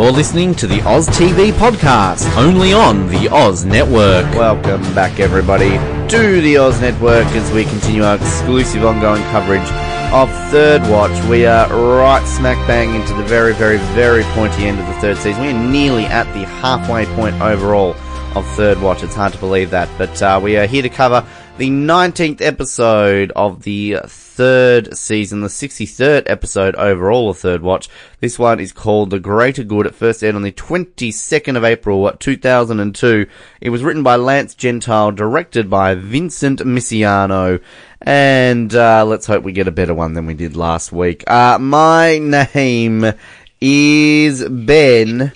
You're listening to the Oz TV podcast, only on the Oz Network. Welcome back, everybody, to the Oz Network as we continue our exclusive ongoing coverage of Third Watch. We are right smack bang into the very, very, very pointy end of the third season. We are nearly at the halfway point overall of Third Watch. It's hard to believe that, but uh, we are here to cover the 19th episode of the third season, the 63rd episode overall of Third Watch. This one is called The Greater Good. It first aired on the 22nd of April, 2002. It was written by Lance Gentile, directed by Vincent Misiano, and uh, let's hope we get a better one than we did last week. Uh, my name is Ben,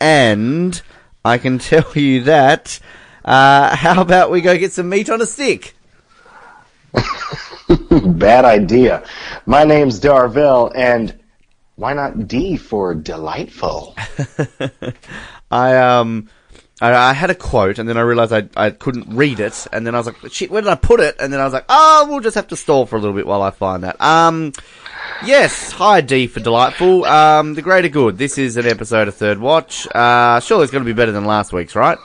and I can tell you that uh, how about we go get some meat on a stick? Bad idea. My name's Dorvell, and why not D for delightful? I um, I, I, had a quote, and then I realized I I couldn't read it, and then I was like, shit, where did I put it? And then I was like, oh, we'll just have to stall for a little bit while I find that. Um, yes, hi D for delightful. Um, the greater good. This is an episode of Third Watch. Uh, surely it's going to be better than last week's, right?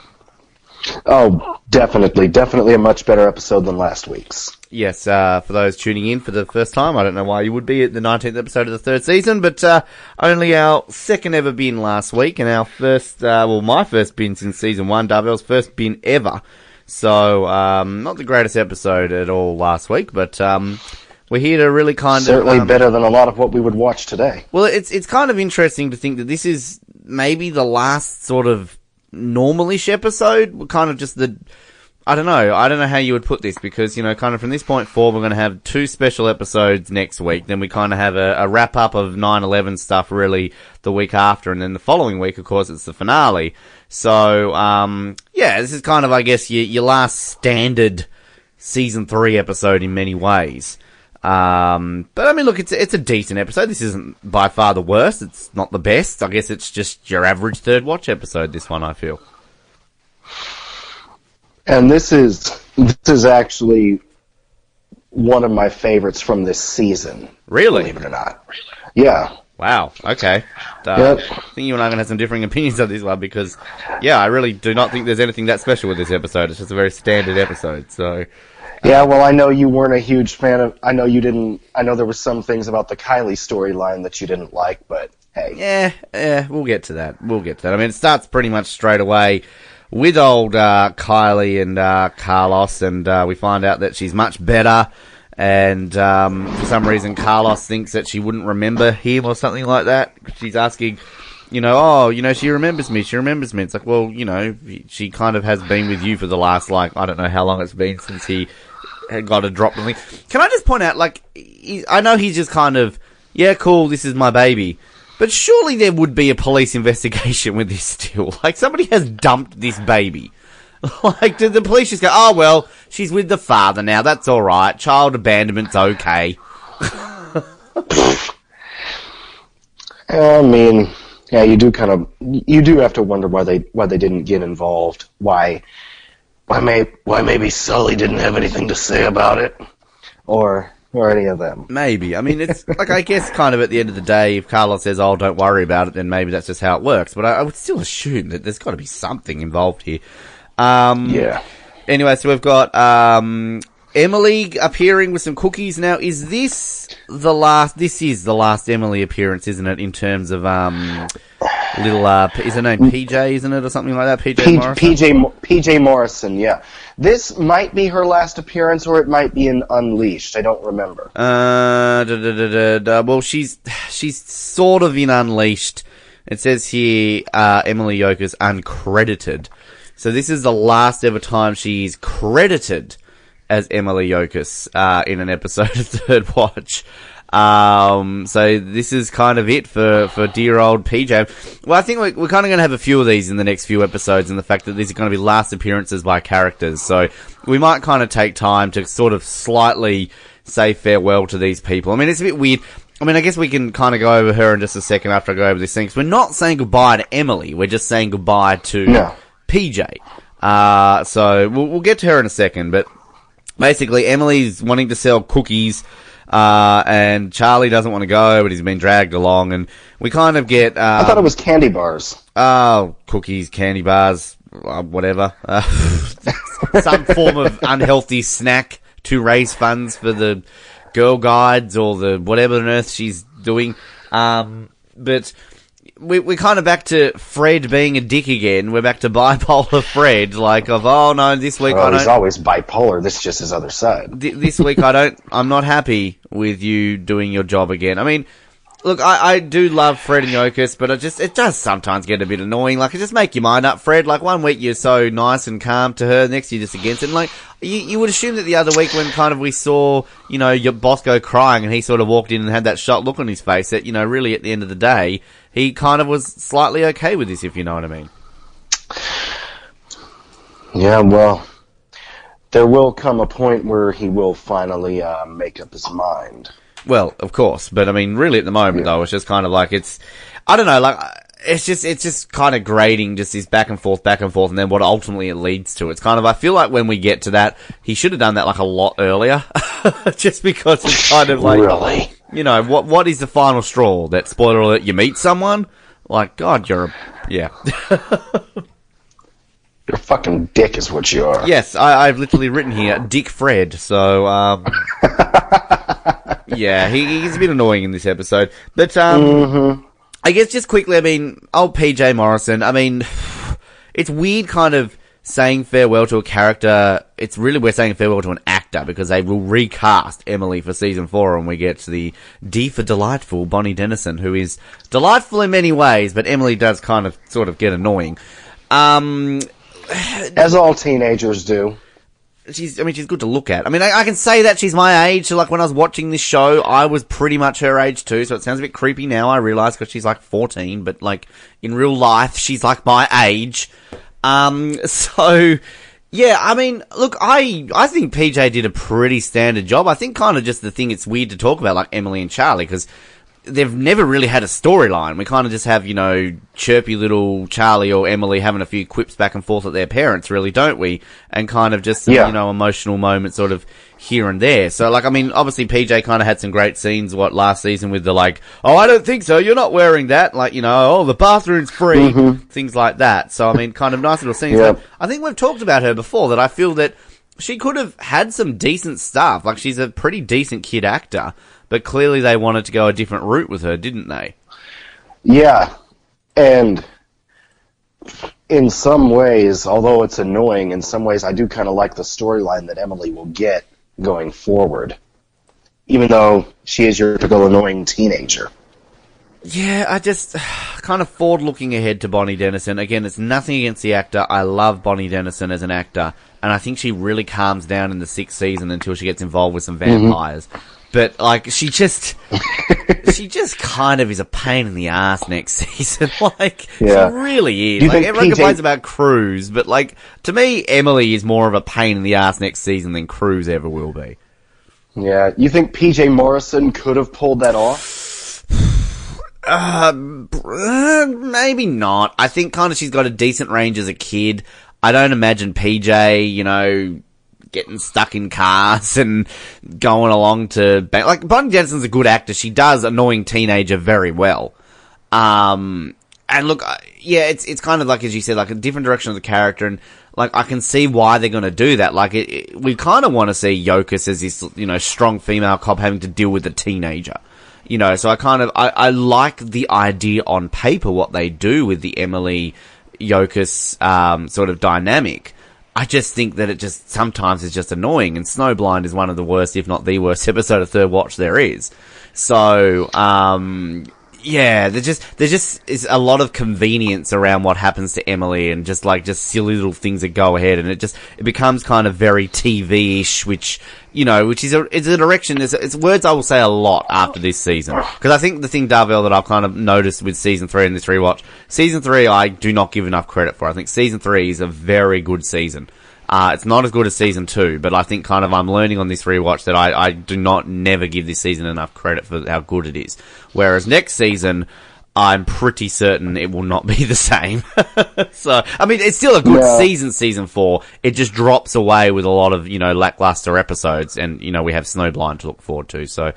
Oh, definitely, definitely a much better episode than last week's. Yes, uh, for those tuning in for the first time, I don't know why you would be at the 19th episode of the third season, but uh, only our second ever bin last week, and our first, uh, well, my first bin since season one, Dorvell's first bin ever. So, um, not the greatest episode at all last week, but um, we're here to really kind Certainly of certainly um, better than a lot of what we would watch today. Well, it's it's kind of interesting to think that this is maybe the last sort of normalish episode. Kind of just the, I don't know. I don't know how you would put this because, you know, kind of from this point forward, we're going to have two special episodes next week. Then we kind of have a, a wrap up of 9-11 stuff really the week after. And then the following week, of course, it's the finale. So, um, yeah, this is kind of, I guess, your, your last standard season three episode in many ways. Um, but I mean, look, it's it's a decent episode. This isn't by far the worst. It's not the best. I guess it's just your average third watch episode. This one, I feel. And this is this is actually one of my favorites from this season. Really? Believe it or not. Really? Yeah. Wow. Okay. Uh, yep. I think you and I are going to have some differing opinions on this one because, yeah, I really do not think there's anything that special with this episode. It's just a very standard episode. So, yeah, well, I know you weren't a huge fan of. I know you didn't. I know there were some things about the Kylie storyline that you didn't like, but hey. Yeah, yeah, we'll get to that. We'll get to that. I mean, it starts pretty much straight away with old uh, Kylie and uh, Carlos, and uh, we find out that she's much better. And um, for some reason, Carlos thinks that she wouldn't remember him or something like that. She's asking, you know, oh, you know, she remembers me. She remembers me. It's like, well, you know, she kind of has been with you for the last, like, I don't know how long it's been since he had got a drop. Can I just point out, like, he, I know he's just kind of, yeah, cool, this is my baby. But surely there would be a police investigation with this still. Like, somebody has dumped this baby. like, did the police just go, oh, well, she's with the father now, that's alright. Child abandonment's okay. I mean, yeah, you do kind of, you do have to wonder why they, why they didn't get involved. Why, why may why maybe Sully didn't have anything to say about it, or or any of them. Maybe. I mean, it's like I guess kind of at the end of the day, if Carlos says, "Oh, don't worry about it," then maybe that's just how it works. But I, I would still assume that there's got to be something involved here. Um, yeah. Anyway, so we've got um, Emily appearing with some cookies. Now, is this the last? This is the last Emily appearance, isn't it? In terms of um, little uh, is her name PJ, isn't it, or something like that? PJ P- Morrison. PJ PJ Morrison, yeah. This might be her last appearance, or it might be in Unleashed. I don't remember. Uh, da, da, da, well, she's she's sort of in Unleashed. It says here uh, Emily Yokas uncredited. So this is the last ever time she's credited as Emily Yokas uh, in an episode of Third Watch. Um, so this is kind of it for, for dear old PJ. Well, I think we're, we're kind of going to have a few of these in the next few episodes and the fact that these are going to be last appearances by characters. So we might kind of take time to sort of slightly say farewell to these people. I mean, it's a bit weird. I mean, I guess we can kind of go over her in just a second after I go over these things. We're not saying goodbye to Emily. We're just saying goodbye to PJ. Uh, so we'll, we'll get to her in a second, but basically Emily's wanting to sell cookies. Uh, and Charlie doesn't want to go, but he's been dragged along, and we kind of get. Um, I thought it was candy bars. Oh, cookies, candy bars, uh, whatever. Uh, some form of unhealthy snack to raise funds for the girl guides or the whatever on earth she's doing. Um, but we, we're kind of back to Fred being a dick again. We're back to bipolar Fred, like of oh no, this week oh, I Well, he's don't. always bipolar. This is just his other side. th- this week I don't. I'm not happy with you doing your job again. I mean, look, I, I do love Fred and Yokas, but it just it does sometimes get a bit annoying. Like, it just make your mind up, Fred. Like one week you're so nice and calm to her, next you're just against it. And like you, you would assume that the other week when kind of we saw you know your boss go crying and he sort of walked in and had that shot look on his face that you know really at the end of the day he kind of was slightly okay with this, if you know what I mean. Yeah, well, there will come a point where he will finally uh, make up his mind. Well, of course, but I mean, really, at the moment though, it's just kind of like it's, I don't know, like it's just it's just kind of grading, just this back and forth, back and forth, and then what ultimately it leads to. It's kind of I feel like when we get to that, he should have done that like a lot earlier, just because it's kind of like really? you know what what is the final straw? That spoiler alert, you meet someone, like God, you're a yeah. You're fucking dick, is what you are. Yes, I, I've literally written here, Dick Fred. So, um, yeah, he, he's a bit annoying in this episode. But, um, I guess just quickly, I mean, old PJ Morrison, I mean, it's weird kind of saying farewell to a character. It's really, we're saying farewell to an actor because they will recast Emily for season four and we get the D for delightful Bonnie Dennison, who is delightful in many ways, but Emily does kind of sort of get annoying. Um, As all teenagers do. She's I mean she's good to look at. I mean I, I can say that she's my age. So like when I was watching this show, I was pretty much her age too. So it sounds a bit creepy now. I realise because she's like fourteen, but like in real life, she's like my age. Um, so yeah, I mean, look, I I think PJ did a pretty standard job. I think kind of just the thing it's weird to talk about like Emily and Charlie because they've never really had a storyline. We kind of just have, you know, chirpy little Charlie or Emily having a few quips back and forth at their parents, really, don't we? And kind of just, some, Yeah. you know, emotional moments sort of here and there. So, like, I mean, obviously PJ kind of had some great scenes, what, last season with the, like, oh, I don't think so, you're not wearing that. Like, you know, oh, the bathroom's free. Mm-hmm. Things like that. So, I mean, kind of nice little scenes. Yeah. But I think we've talked about her before that I feel that she could have had some decent stuff. Like, she's a pretty decent kid actor. But clearly they wanted to go a different route with her, didn't they? Yeah, and in some ways, although it's annoying, in some ways I do kind of like the storyline that Emily will get going forward, even though she is your typical annoying teenager. Yeah, I just kind of forward looking ahead to Bonnie Dennison. Again, it's nothing against the actor. I love Bonnie Dennison as an actor, and I think she really calms down in the sixth season until she gets involved with some mm-hmm. vampires. But like, she just, she just kind of is a pain in the ass next season. like, Yeah. she really is. Like, everyone PJ complains about Cruz, but like, to me, Emily is more of a pain in the ass next season than Cruz ever will be. Yeah, you think PJ Morrison could have pulled that off? Uh, maybe not. I think kind of she's got a decent range as a kid. I don't imagine PJ, you know, getting stuck in cars and going along to bank. Like Bonnie Jensen's a good actor. She does annoying teenager very well. Um, and look, yeah, it's it's kind of like as you said, like a different direction of the character, and like I can see why they're going to do that. Like it, it- we kind of want to see Yokas as this, you know, strong female cop having to deal with a teenager. You know, so I kind of I, I like the idea on paper what they do with the Emily Yokas um, sort of dynamic. I just think that it just sometimes is just annoying, and Snowblind is one of the worst, if not the worst, episode of Third Watch there is. So, um, yeah, there's just there just is a lot of convenience around what happens to Emily, and just like just silly little things that go ahead, and it just it becomes kind of very TV-ish, which you know, which is a it's a direction. It's, it's words I will say a lot after this season because I think the thing Dorvell that I've kind of noticed with season three and this rewatch, season three I do not give enough credit for. I think season three is a very good season. Uh, it's not as good as season two, but I think kind of I'm learning on this rewatch that I, I do not never give this season enough credit for how good it is. Whereas next season, I'm pretty certain it will not be the same. so, I mean, it's still a good Yeah. season, season four. It just drops away with a lot of, you know, lackluster episodes and, you know, we have Snowblind to look forward to. So,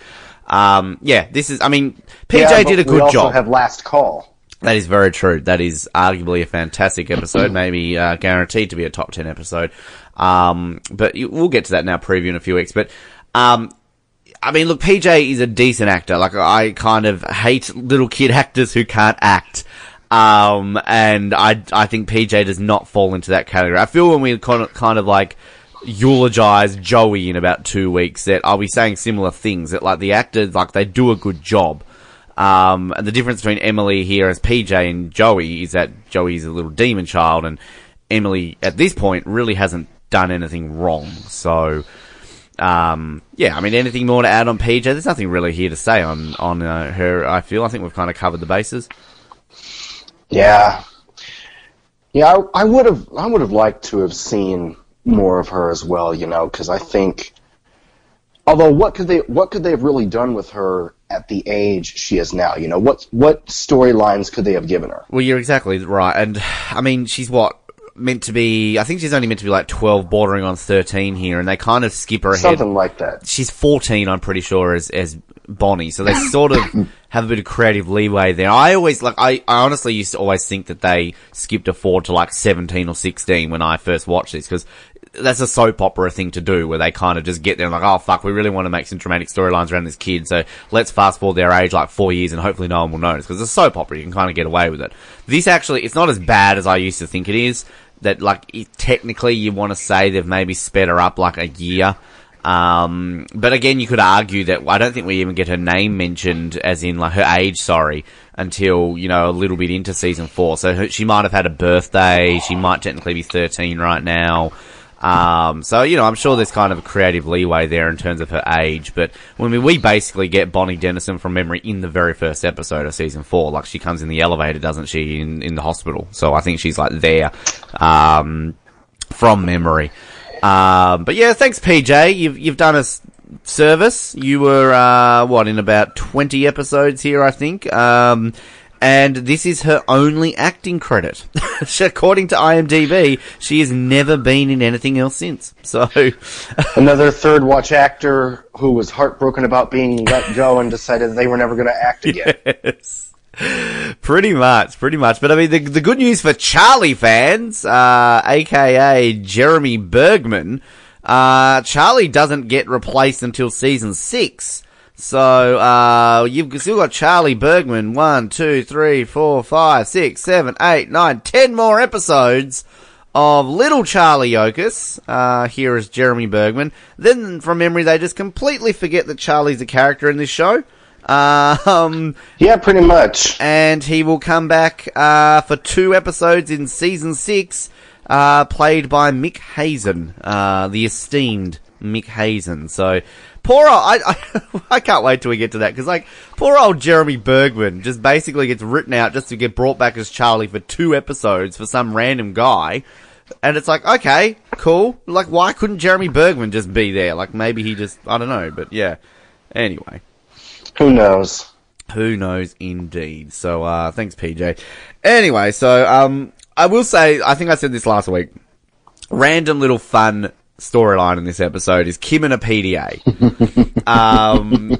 um, yeah, this is, I mean, PJ Yeah, did a we good also job. have Last Call. That is very true. That is arguably a fantastic episode, maybe uh, guaranteed to be a top ten episode. Um, but you, we'll get to that now, preview in a few weeks. But um, I mean, look, PJ is a decent actor. Like I kind of hate little kid actors who can't act. Um, and I I think PJ does not fall into that category. I feel when we kind of, kind of like eulogize Joey in about two weeks that I'll be saying similar things that like the actors like they do a good job. Um, and the difference between Emily here as PJ and Joey is that Joey's a little demon child, and Emily at this point really hasn't done anything wrong. So, um, yeah, I mean, anything more to add on PJ? There's nothing really here to say on on uh, her. I feel I think we've kind of covered the bases. Yeah, yeah. I, I would have. I would have liked to have seen more of her as well. You know, because I think, although what could they what could they have really done with her at the age she is now? You know, what what storylines could they have given her? Well, you're exactly right, and I mean, she's what meant to be. I think she's only meant to be like 12, bordering on 13 here, and they kind of skip her ahead. Something like that. she's 14, I'm pretty sure, as, as Bonnie. So they sort of have a bit of creative leeway there. I always, like, I, I honestly used to always think that they skipped a forward to like 17 or 16 when I first watched this, because that's a soap opera thing to do, where they kind of just get there and like, oh fuck, we really want to make some dramatic storylines around this kid, so let's fast forward their age like four years and hopefully no one will notice, because it's a soap opera, you can kind of get away with it. This actually, it's not as bad as I used to think it is, that like, it, technically you want to say they've maybe sped her up like a year, um, but again, you could argue that I don't think we even get her name mentioned, as in like her age, sorry, until you know a little bit into season four. So her, she might have had a birthday. She might technically be thirteen right now. Um, so you know, I'm sure there's kind of a creative leeway there in terms of her age. But I mean, we basically get Bonnie Dennison from memory in the very first episode of season four. Like she comes in the elevator, doesn't she, in in the hospital? So I think she's like there. Um, from memory. Um, but yeah, thanks PJ. You've you've done us service. You were uh, what in about twenty episodes here, I think. Um, and this is her only acting credit. According to IMDb, she has never been in anything else since. So, Another third watch actor who was heartbroken about being let go and decided they were never going to act again. yes. Pretty much, pretty much. But I mean, the, the good news for Charlie fans, uh, aka Jeremy Bergman, uh, Charlie doesn't get replaced until season six. So, uh, you've still got Charlie Bergman, one, two, three, four, five, six, seven, eight, nine, ten more episodes of Little Charlie Yokas, uh, here is Jeremy Bergman. Then, from memory, they just completely forget that Charlie's a character in this show. Um, Yeah, pretty much. and he will come back uh, for two episodes in season six, uh, played by Mick Hazen, uh, the esteemed Mick Hazen. So poor old, I, I, I can't wait till we get to that because like poor old Jeremy Bergman just basically gets written out just to get brought back as Charlie for two episodes for some random guy. And it's like, okay, cool. Like, why couldn't Jeremy Bergman just be there? Like, maybe he just, I don't know, but yeah. Anyway. Who knows? Who knows indeed. So, uh, thanks PJ. Anyway, so, um, I will say, I think I said this last week. Random little fun storyline in this episode is Kim and a PDA. um,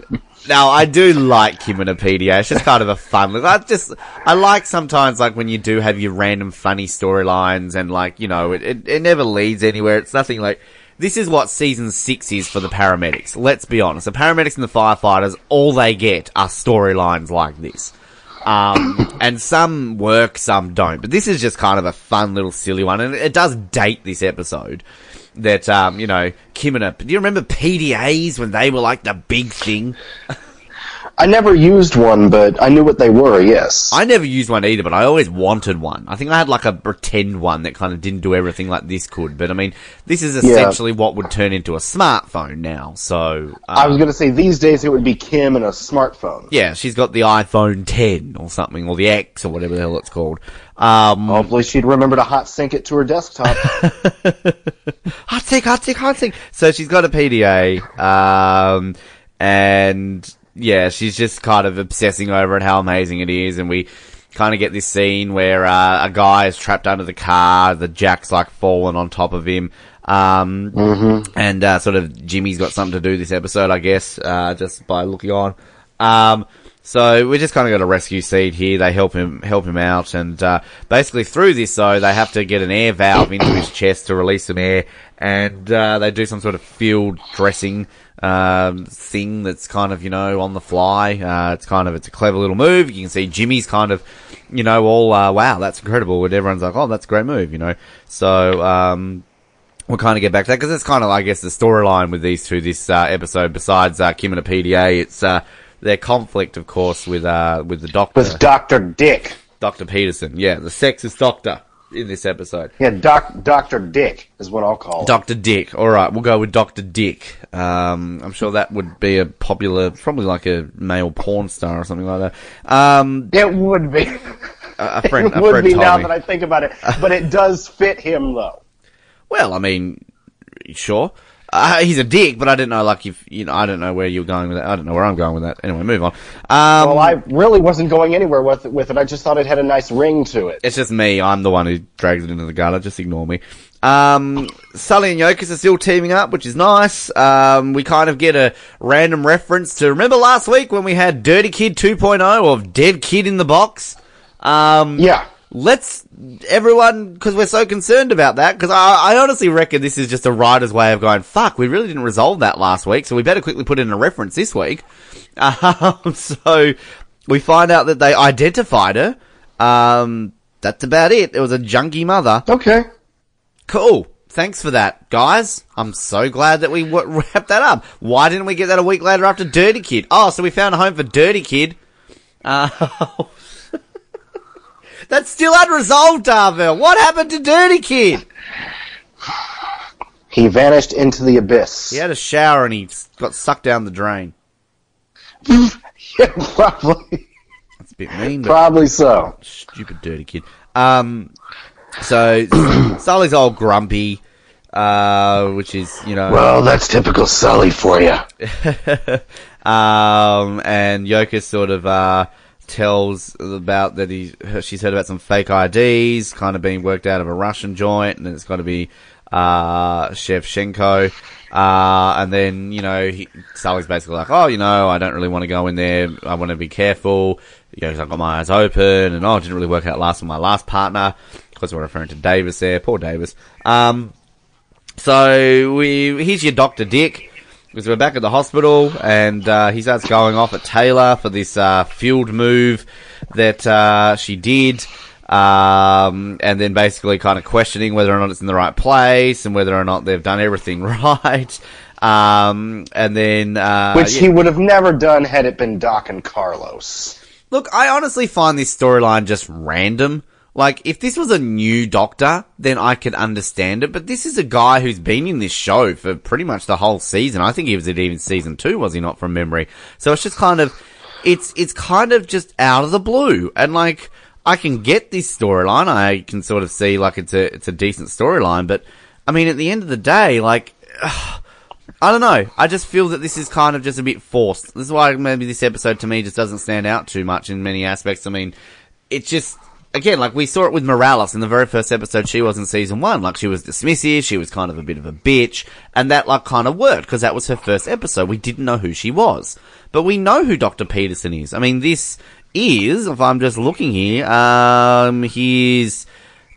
now I do like Kim and a PDA. It's just kind of a fun look. I just, I like sometimes like when you do have your random funny storylines and like, you know, it, it, it never leads anywhere. It's nothing like, this is what season six is for the paramedics. Let's be honest. The paramedics and the firefighters, all they get are storylines like this. Um, and some work, some don't. But this is just kind of a fun little silly one. And it does date this episode that, um, you know, Kim and a, do you remember PDAs when they were like the big thing? I never used one, but I knew what they were. Yes. I never used one either, but I always wanted one. I think I had like a pretend one that kind of didn't do everything like this could. But I mean, this is essentially what would turn into a smartphone now. So, I was um, going to say these days it would be Kim and a smartphone. yeah, she's got the iPhone 10 or something, or the X or whatever the hell it's called. Um, Hopefully she'd remember to hot sync it to her desktop. hot sync, hot sync, hot take. So she's got a PDA, um, and yeah, she's just kind of obsessing over it, how amazing it is, and we kind of get this scene where uh, a guy is trapped under the car, the jack's like fallen on top of him, um, and uh, sort of Jimmy's got something to do this episode, I guess, uh, just by looking on. Um, so we just kind of got a rescue scene here. They help him help him out, and uh, basically through this, though, they have to get an air valve into his chest to release some air, and uh, they do some sort of field dressing um, thing that's kind of you know on the fly. Uh, it's kind of it's a clever little move. You can see Jimmy's kind of you know all uh, wow that's incredible, and everyone's like oh that's a great move, you know. So um, we'll kind of get back to that because it's kind of, I guess, the storyline with these two this uh, episode. Besides uh, Kim and a PDA, it's uh, their conflict, of course, with uh, with the doctor, With Doctor Dick. Doctor Peterson. Yeah, the sexist doctor in this episode. Yeah, Doc Doctor Dick is what I'll call. Doctor Dick. All right, we'll go with Doctor Dick. Um, I'm sure that would be a popular, probably like a male porn star or something like that. Um, It would be. a, friend, it a would be now me. that I think about it, but it does fit him though. Well, I mean, sure. Uh, he's a dick, but I didn't know, like, if, you know, I don't know where you're going with that. I don't know where I'm going with that. Anyway, move on. Um, Well, I really wasn't going anywhere with it, with it. I just thought it had a nice ring to it. it's just me. I'm the one who drags it into the gutter. Just ignore me. Um, Sully and Yokas are still teaming up, which is nice. Um, we kind of get a random reference to, remember last week when we had Dirty Kid 2.0 of Dead Kid in the Box? Um, Yeah. Let's everyone because we're so concerned about that because I, I honestly reckon this is just a writer's way of going fuck we really didn't resolve that last week so we better quickly put in a reference this week. Um, so we find out that they identified her. Um, that's about it. It was a junkie mother. Okay. cool. Thanks for that guys. I'm so glad that we w- wrapped that up. Why didn't we get that a week later after dirty kid? Oh so we found a home for dirty kid. Uh, That's still unresolved, Dorvell. What happened to Dirty Kid? He vanished into the abyss. He had a shower and he got sucked down the drain. Yeah, probably. That's a bit mean, but Probably so. stupid Dirty Kid. Um, so Sully's all grumpy, uh, which is you know, Well, that's typical Sully for you. um, and Yokas sort of uh tells about that he she's heard about some fake IDs, kind of being worked out of a Russian joint, and it's got to be uh Shevchenko. Uh, and then, you know, he, Sully's basically like, oh, you know, I don't really want to go in there. I want to be careful. You know, I've got my eyes open and, oh, it didn't really work out last with my last partner. Because we're referring to Davis there. Poor Davis. Um, so we, here's your Dr. Dick. Because we're back at the hospital and, uh, he starts going off at Taylor for this, uh, field move that, uh, she did. Um, and then basically kind of questioning whether or not it's in the right place and whether or not they've done everything right. Um, and then, uh, Which yeah. he would have never done had it been Doc and Carlos. Look, I honestly find this storyline just random. Like, if this was a new doctor, then I could understand it, but this is a guy who's been in this show for pretty much the whole season. I think he was at even season two, was he not, from memory? So it's just kind of, it's, it's kind of just out of the blue. And like, I can get this storyline. I can sort of see like it's a, it's a decent storyline, but I mean, at the end of the day, like, I don't know. I just feel that this is kind of just a bit forced. This is why maybe this episode to me just doesn't stand out too much in many aspects. I mean, it just, again, like we saw it with Morales in the very first episode she was in season one. Like she was dismissive, she was kind of a bit of a bitch, and that like kind of worked because that was her first episode. We didn't know who she was. But we know who Dr. Peterson is. I mean, this is, if I'm just looking here, um, his,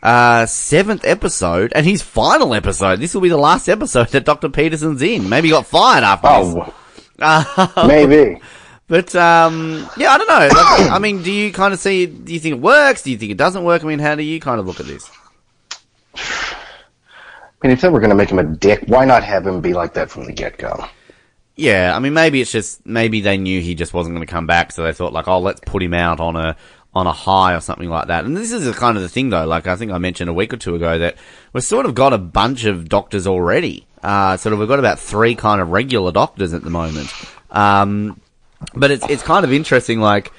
uh, seventh episode and his final episode. This will be the last episode that Dr. Peterson's in. Maybe he got fired after this. Oh, maybe. But um, yeah, I don't know. Like, I mean, do you kind of see? Do you think it works? Do you think it doesn't work? I mean, how do you kind of look at this? I mean, if they were going to make him a dick, why not have him be like that from the get go? Yeah, I mean, maybe it's just maybe they knew he just wasn't going to come back, so they thought like, oh, let's put him out on a on a high or something like that. And this is the kind of the thing though. Like I think I mentioned a week or two ago that we've sort of got a bunch of doctors already. Uh, sort of we've got about three kind of regular doctors at the moment. Um, but it's it's kind of interesting. Like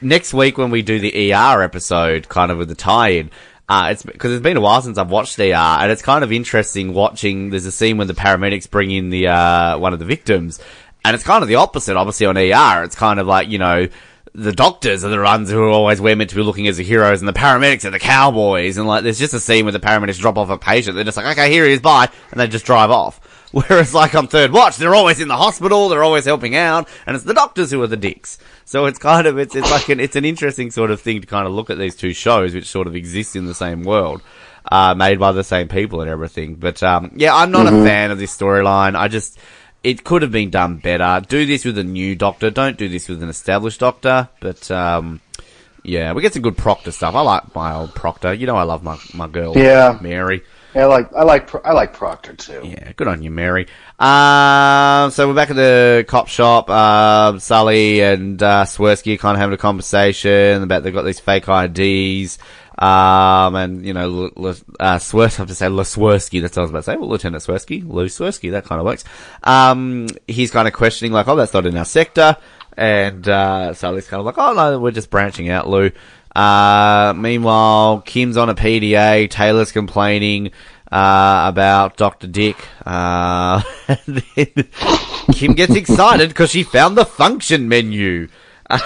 next week when we do the ER episode, kind of with the tie-in. Uh, it's because it's been a while since I've watched ER, and it's kind of interesting watching. There's a scene when the paramedics bring in the uh, one of the victims, And it's kind of the opposite, obviously, on ER. It's kind of like, you know, the doctors are the ones who are always we're meant to be looking as the heroes, and the paramedics are the cowboys. And like, there's just a scene where the paramedics drop off a patient. They're just like, okay, here he is, bye, and they just drive off. Whereas, like on Third Watch, they're always in the hospital, they're always helping out, and it's the doctors who are the dicks. So it's kind of it's it's like an it's an interesting sort of thing to kind of look at these two shows, which sort of exist in the same world, uh, made by the same people and everything. But um, yeah, I'm not a fan of this storyline. I just it could have been done better. Do this with a new doctor. Don't do this with an established doctor. But um, yeah, we get some good Proctor stuff. I like my old Proctor. You know, I love my my girl, Yeah. Mary. Yeah, I like I like I like Proctor too. Yeah, good on you, Mary. Um, so we're back at the cop shop. Uh, Sully and uh, Swirsky kind of having a conversation about they've got these fake IDs. Um, and you know, L- uh, Swers- I have to say Swirsky. That's what I was about to say. Well, Lieutenant Swirsky, Lou Swirsky. That kind of works. Um, he's kind of questioning like, oh, that's not in our sector. And uh, Sully's kind of like, oh no, we're just branching out, Lou. Uh, meanwhile, Kim's on a PDA. Taylor's complaining uh, about Dr. Dick. Uh, and then Kim gets excited because she found the function menu. I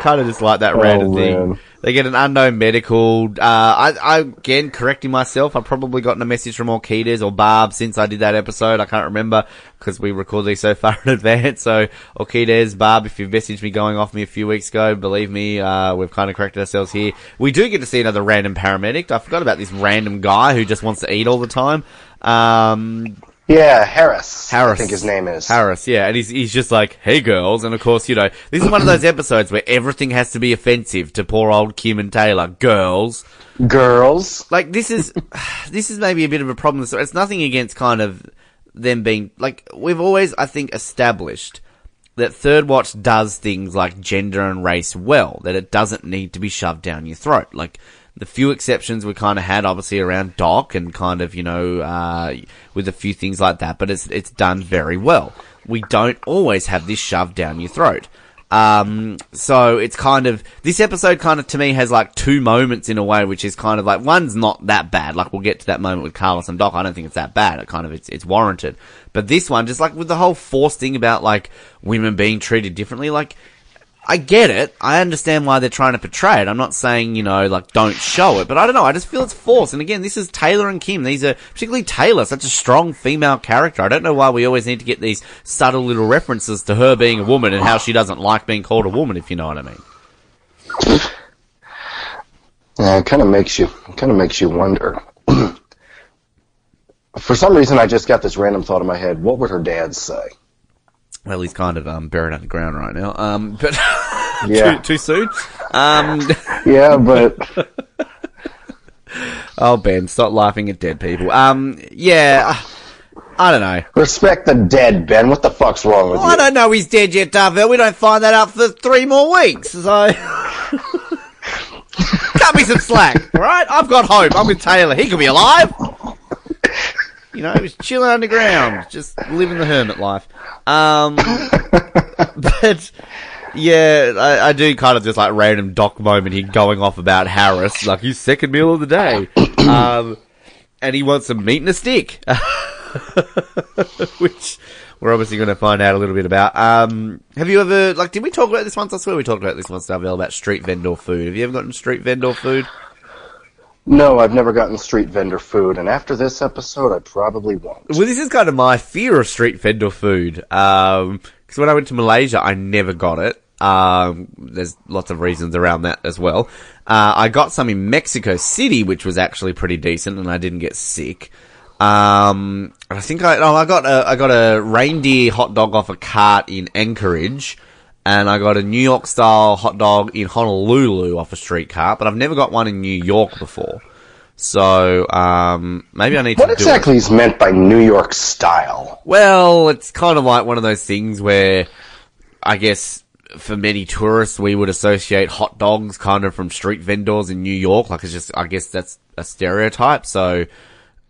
kind of just like that random thing. man. They get an unknown medical. Uh, I, I, again, correcting myself, I've probably gotten a message from Orchides or Barb since I did that episode. I can't remember because we record these so far in advance. So, Orchides, Barb, if you've messaged me going off me a few weeks ago, believe me, uh, we've kind of corrected ourselves here. We do get to see another random paramedic. I forgot about this random guy who just wants to eat all the time. Um, Yeah, Harris. Harris. I think his name is. Harris, yeah, and he's he's just like, "Hey, girls," and of course, you know, this is one of those episodes where everything has to be offensive to poor old Kim and Taylor. Girls, Girls. like this is this is maybe a bit of a problem. So it's nothing against kind of them being like we've always, I think, established that Third Watch does things like gender and race well. That it doesn't need to be shoved down your throat. Like the few exceptions we kind of had, obviously around Doc and kind of you know uh, with a few things like that, but it's it's done very well. We don't always have this shoved down your throat. Um, so it's kind of, this episode kind of to me has like two moments in a way, which is kind of like, one's not that bad. Like we'll get to that moment with Carlos and Doc. I don't think it's that bad. It kind of, it's, it's warranted. But this one, just like with the whole force thing about like women being treated differently, like, I get it. I understand why they're trying to portray it. I'm not saying, you know, like, don't show it, but I don't know. I just feel it's forced. And again, this is Taylor and Kim. These are, particularly Taylor, such a strong female character. I don't know why we always need to get these subtle little references to her being a woman and how she doesn't like being called a woman, if you know what I mean. Yeah, it kind of makes you kind of makes you wonder. For some reason, I just got this random thought in my head. What would her dad say? Well, he's kind of, um, buried underground right now. Um, but, Yeah. too, too soon? Um, Yeah, but oh, Ben, stop laughing at dead people. Um, yeah, I don't know. respect the dead, Ben. What the fuck's wrong with Well, I don't know he's dead yet, Dorvell. We don't find that out for three more weeks, so. Cut me some slack, alright? I've got hope. I'm with Taylor. He could be alive. You know, he was chilling underground, just living the hermit life. Um, but, yeah, I, I do kind of just like random doc moment here going off about Harris, like his second meal of the day. Um, and he wants some meat and a stick. which we're obviously going to find out a little bit about. Um, have you ever, like, did we talk about this once? I swear we talked about this once, Dorvell, about street vendor food. Have you ever gotten street vendor food? No, I've never gotten street vendor food, and after this episode, I probably won't. Well, this is kind of my fear of street vendor food. Um 'cause because when I went to Malaysia, I never got it. Um, there's lots of reasons around that as well. Uh, I got some in Mexico City, which was actually pretty decent, and I didn't get sick. Um, I think I, oh, I got a, I got a reindeer hot dog off a cart in Anchorage, and I got a New York style hot dog in Honolulu off a street cart, but I've never got one in New York before. So, um, maybe I need What to What exactly is meant by New York style? Well, it's kind of like one of those things where I guess for many tourists we would associate hot dogs kind of from street vendors in New York. Like it's just, I guess that's a stereotype. So,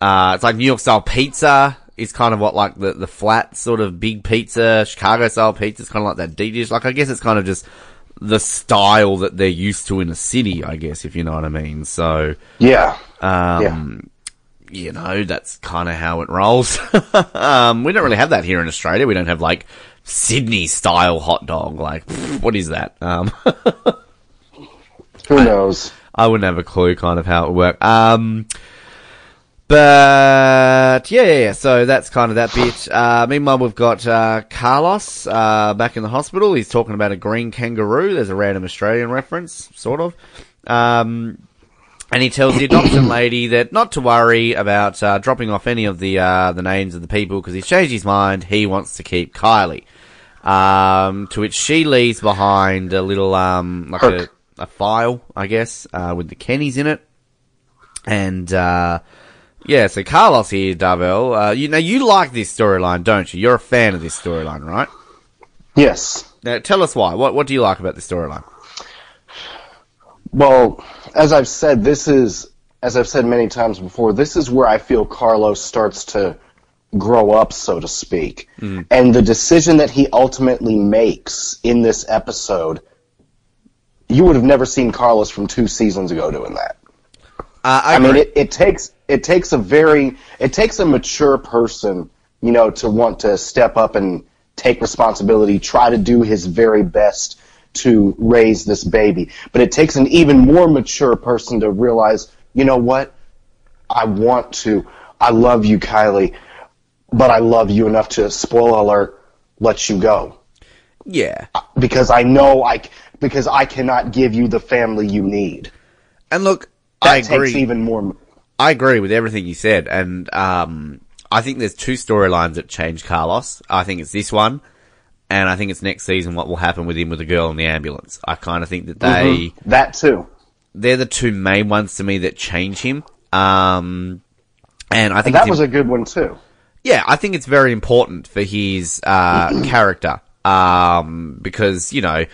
uh, it's like New York style pizza is kind of what like the, the flat sort of big pizza, Chicago style pizza is kind of like that deep dish. Like I guess it's kind of just the style that they're used to in a city, I guess, if you know what I mean. So, Yeah. um, you know, that's kind of how it rolls. um, we don't really have that here in Australia. We don't have like Sydney style hot dog. Like, pff, what is that? Um, Who knows? I wouldn't have a clue kind of how it would work. Um, but yeah, yeah, yeah, so that's kind of that bit. Uh, meanwhile, we've got uh, Carlos uh, back in the hospital. He's talking about a green kangaroo. There's a random Australian reference, sort of. Um, and he tells the adoption lady that not to worry about uh, dropping off any of the uh, the names of the people because he's changed his mind. He wants to keep Kylie. Um, to which she leaves behind a little um, like a, a file, I guess, uh, with the Kenneys in it. And uh, yeah, so Carlos here, Dorvell. Uh, you know, you like this storyline, don't you? You're a fan of this storyline, right? Yes. Now, tell us why. What What do you like about this storyline? Well, as I've said, this is, as I've said many times before, this is where I feel Carlos starts to grow up, so to speak. And the decision that he ultimately makes in this episode, you would have never seen Carlos from two seasons ago doing that. Uh, I, I mean, it, it takes it takes a very it takes a mature person, you know, to want to step up and take responsibility, try to do his very best to raise this baby. But it takes an even more mature person to realize, you know what? I want to. I love you, Kylie, but I love you enough to spoil alert, let you go yeah. because I know I because I cannot give you the family you need. And look, That I agree. even more. I agree with everything you said, and um, I think there's two storylines that change Carlos. I think it's this one, and I think it's next season what will happen with him with the girl in the ambulance. I kind of think that they That too. they're the two main ones to me that change him. Um, and I think That was a good one too. yeah, I think it's very important for his uh, character um, because you know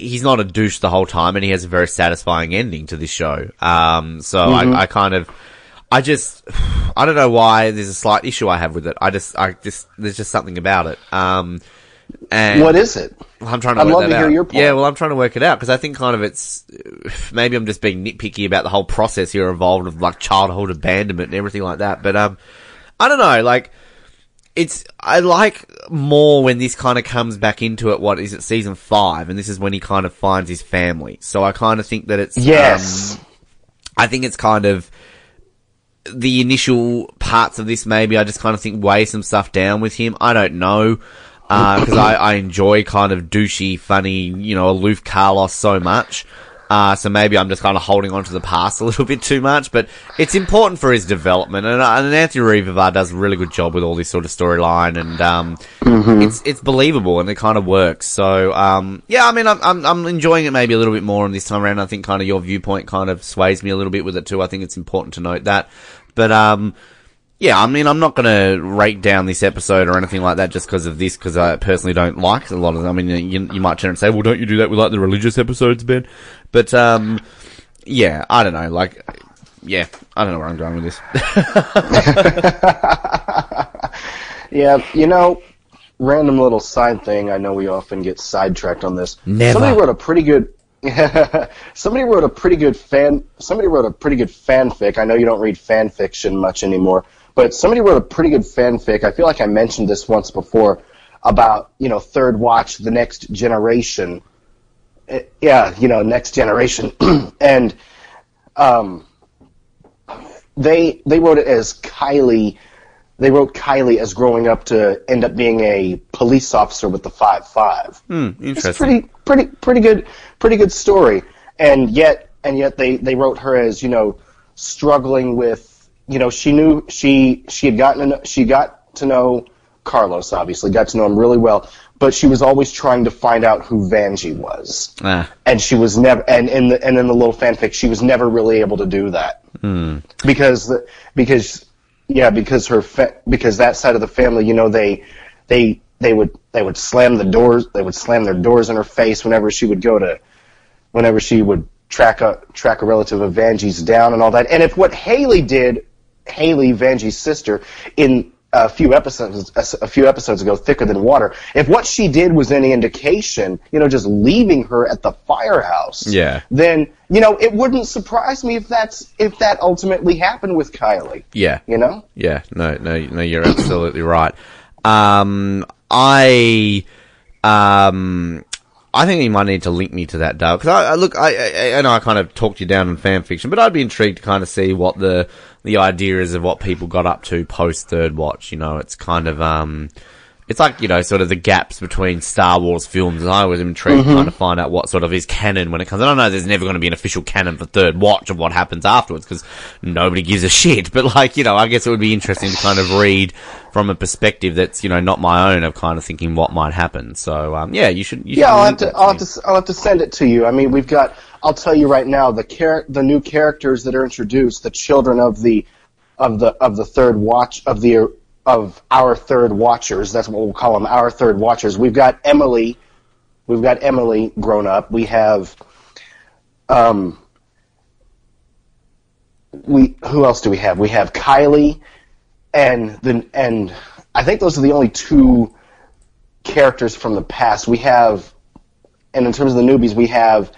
he's not a douche the whole time, and he has a very satisfying ending to this show. Um, so I, I kind of, I just, I don't know why there's a slight issue I have with it. I just, I just, there's just something about it. Um, and What is it? I'm trying to I'd love to hear your point. Yeah, well, I'm trying to work it out because I think kind of it's maybe I'm just being nitpicky about the whole process here involved of like childhood abandonment and everything like that. But um, I don't know. Like, it's I like more when this kind of comes back into it. What is it? Season five, and this is when he kind of finds his family. So I kind of think that it's Yes. um, I think it's kind of the initial parts of this. Maybe I just kind of think weigh some stuff down with him. I don't know because I, I enjoy kind of douchey, funny, you know, aloof Carlos so much. Uh, so maybe I'm just kind of holding on to the past a little bit too much, but it's important for his development. And, uh, and Anthony Ruivivar does a really good job with all this sort of storyline, and um, it's it's believable and it kind of works. So um, yeah, I mean, I'm, I'm I'm enjoying it maybe a little bit more on this time around. I think kind of your viewpoint kind of sways me a little bit with it too. I think it's important to note that, but um, yeah, I mean, I'm not going to rate down this episode or anything like that just because of this, because I personally don't like a lot of them. I mean, you, you might turn and say, well, don't you do that with like the religious episodes, Ben? But, um, yeah, I don't know. Like, yeah, I don't know where I'm going with this. Yeah, you know, random little side thing. I know we often get sidetracked on this. Never. Somebody wrote a pretty good. somebody wrote a pretty good fan. Somebody wrote a pretty good fanfic. I know you don't read fan fiction much anymore, but somebody wrote a pretty good fanfic. I feel like I mentioned this once before about you know Third Watch, the next generation. Eh, Yeah, you know, next generation, and um, they they wrote it as Kylie. They wrote Kylie as growing up to end up being a police officer with the five five. It's interesting. pretty pretty pretty good pretty good story. And yet and yet they they wrote her as you know struggling with you know she knew she she had gotten to know, she got to know Carlos obviously got to know him really well, but she was always trying to find out who Vanjie was. Ah, and she was never and in the and in the little fanfic she was never really able to do that. Because the, because yeah because her fa- because that side of the family you know they they they would they would slam the doors they would slam their doors in her face whenever she would go to whenever she would track a track a relative of Vanjie's down and all that. And if what Haley did Haley Vanjie's sister in a few episodes a few episodes ago, thicker than water. If what she did was any indication, you know, just leaving her at the firehouse, Yeah. then you know it wouldn't surprise me if that's if that ultimately happened with Kylie. Yeah. You know, Yeah, no, no, no, you're absolutely right. Um, I, um, I think you might need to link me to that, Dale. Because I, I look, I, I, I know I kind of talked you down on fan fiction, but I'd be intrigued to kind of see what the the idea is of what people got up to post third watch. You know, it's kind of um, it's like you know, sort of the gaps between Star Wars films, and I was intrigued trying to find out what sort of is canon when it comes. I don't know. There's never going to be an official canon for third watch of what happens afterwards because nobody gives a shit. But like you know, I guess it would be interesting to kind of read from a perspective that's you know not my own of kind of thinking what might happen. So um, yeah, you should. You yeah, should I'll have to I'll have to I'll have to send it to you. I mean, we've got. I'll tell you right now the char- the new characters that are introduced, the children of the of the of the third watch of the of our third watchers. That's what we'll call them, our third watchers. We've got Emily. We've got Emily grown up. We have. Um. We who else do we have? We have Kylie, and the and I think those are the only two characters from the past. We have, and in terms of the newbies, we have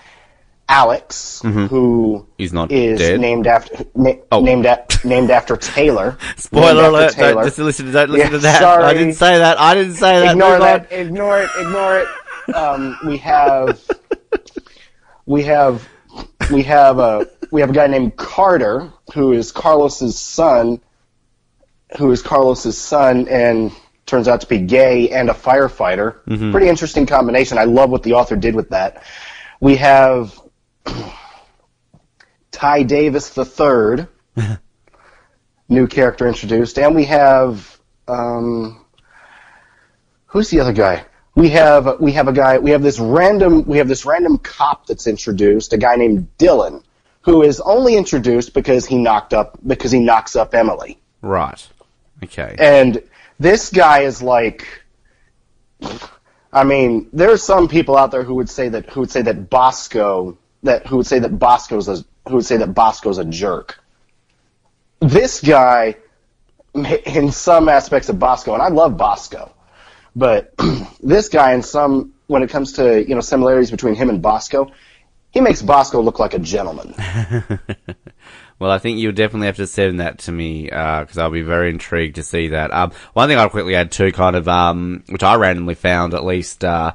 Alex, who He's not is dead. named after na- Oh. named at, named after Taylor. Spoiler after alert! Taylor. Don't just listen. Don't listen Yeah, to that. Sorry. I didn't say that. I didn't say that. ignore Move that. on. Ignore it. Ignore it. Um, we have we have we have a we have a guy named Carter who is Carlos's son, who is Carlos's son, and turns out to be gay and a firefighter. Mm-hmm. Pretty interesting combination. I love what the author did with that. We have Ty Davis the third, new character introduced, and we have um, who's the other guy? We have we have a guy. We have this random we have this random cop that's introduced, a guy named Dylan, who is only introduced because he knocked up because he knocks up Emily. Right. Okay. And this guy is like, I mean, there are some people out there who would say that who would say that Bosco that who would say that Bosco's a who would say that Bosco's a jerk. This guy, in some aspects of Bosco, and I love Bosco, but this guy, in some when it comes to you know similarities between him and Bosco, he makes Bosco look like a gentleman. Well, I think you'll definitely have to send that to me because I'll be very intrigued to see that. Um, one thing I'll quickly add too, kind of, um, which I randomly found at least uh,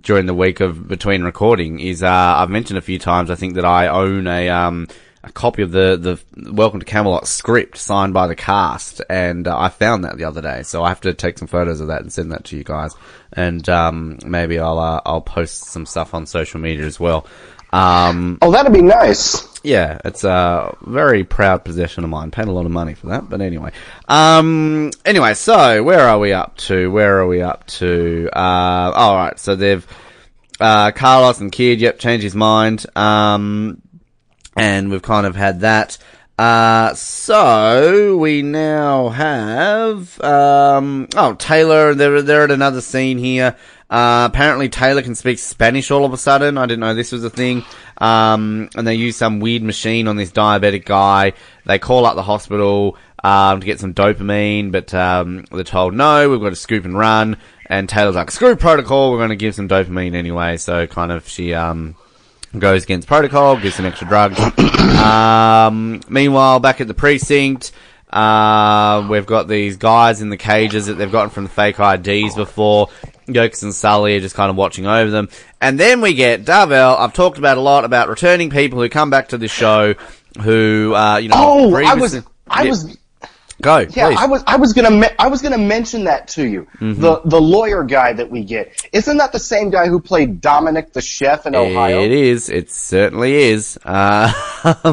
during the week of between recording, is uh, I've mentioned a few times. I think that I own a um, a copy of the the Welcome to Camelot script signed by the cast, and uh, I found that the other day. So I have to take some photos of that and send that to you guys, and um, maybe I'll uh, I'll post some stuff on social media as well. Um, Oh, that'd be nice. Yeah, it's a very proud possession of mine. Paid a lot of money for that, but anyway. Um, anyway, so where are we up to? Where are we up to? Uh, all right. So they've uh, Carlos and Kid. Yep, changed his mind. Um, and we've kind of had that. Uh, so we now have um, oh Taylor. They're they're at another scene here. Uh, apparently Taylor can speak Spanish all of a sudden. I didn't know this was a thing. Um, and they use some weird machine on this diabetic guy. They call up the hospital um, to get some dopamine, but um, they're told no, we've got to scoop and run. And Taylor's like, screw protocol, we're going to give some dopamine anyway. So kind of she um, goes against protocol, gives some extra drugs. um, meanwhile, back at the precinct, uh, we've got these guys in the cages that they've gotten from the fake IDs before. Yokas and Sully are just kind of watching over them. And then we get Dorvell. I've talked about a lot about returning people who come back to the show who, uh, you know, Oh, I was I Yeah, was Go, Yeah, please. Mm-hmm. I was I was gonna me- I was gonna mention that to you. The the lawyer guy that we get isn't that the same guy who played Dominic the chef in Ohio? It is. It certainly is. Uh,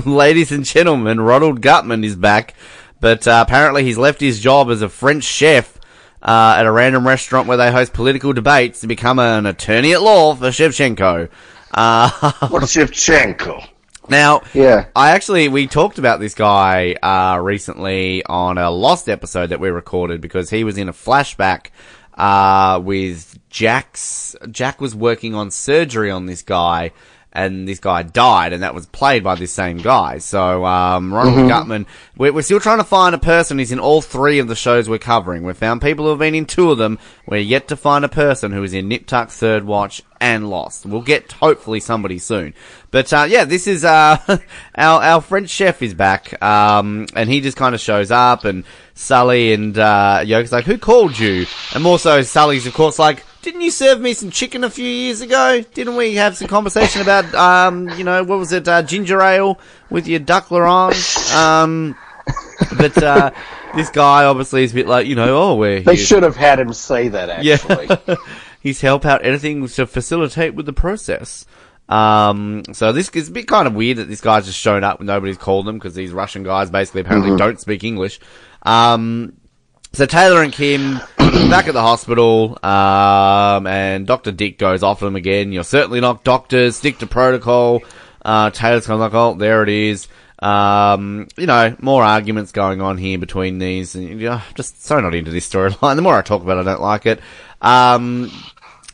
ladies and gentlemen, Ronald Guttman is back, but uh, apparently he's left his job as a French chef uh, at a random restaurant where they host political debates to become an attorney at law for Shevchenko. Uh, Shevchenko. now, Yeah. I actually we talked about this guy uh, recently on a Lost episode that we recorded because he was in a flashback uh, with Jack's. Jack was working on surgery on this guy, and this guy died, and that was played by this same guy. So, um, Ronald Guttman, we're, we're still trying to find a person who's in all three of the shows we're covering. We've found people who have been in two of them. We're yet to find a person who is in Nip Tuck, Third Watch, and Lost. We'll get hopefully somebody soon. But uh, yeah, this is uh, our our French chef is back, um, and he just kind of shows up, and Sully and uh, Yokas like, "Who called you?" And more so, Sully's of course like, "Didn't you serve me some chicken a few years ago? Didn't we have some conversation about um, you know, what was it, uh, ginger ale with your duck l'orange?" Um, but uh, this guy obviously is a bit like, you know, oh, we're They here should have had him say that, actually. yeah. He's help out anything to facilitate with the process. Um, so this is a bit kind of weird that this guy's just shown up and nobody's called him because these Russian guys basically apparently don't speak English. Um, so Taylor and Kim back at the hospital, um, and Dr. Dick goes off them again. You're certainly not doctors. Stick to protocol. Uh, Taylor's kind of like, oh, there it is. Um, you know, more arguments going on here between these, and you know, just so not into this storyline. The more I talk about it, I don't like it. Um,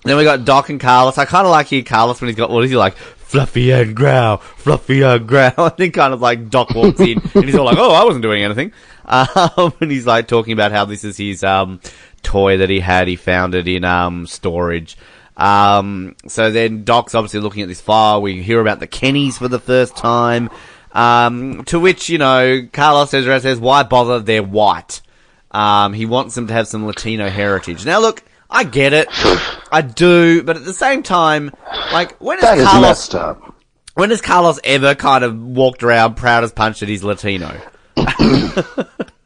then we got Doc and Carlos. I kind of like here Carlos when he's got what is he like? Fluffy and growl, fluffy and growl. And then kind of like Doc walks in and he's all like, "Oh, I wasn't doing anything." Um, and he's like talking about how this is his um toy that he had. He found it in um storage. Um, so then Doc's obviously looking at this file. We hear about the Kenneys for the first time. Um, to which, you know, Carlos Ezra says, why bother? They're white. Um, he wants them to have some Latino heritage. Now look, I get it. I do, but at the same time, like, when That has is Carlos, messed up. when has Carlos ever kind of walked around proud as punch that he's Latino?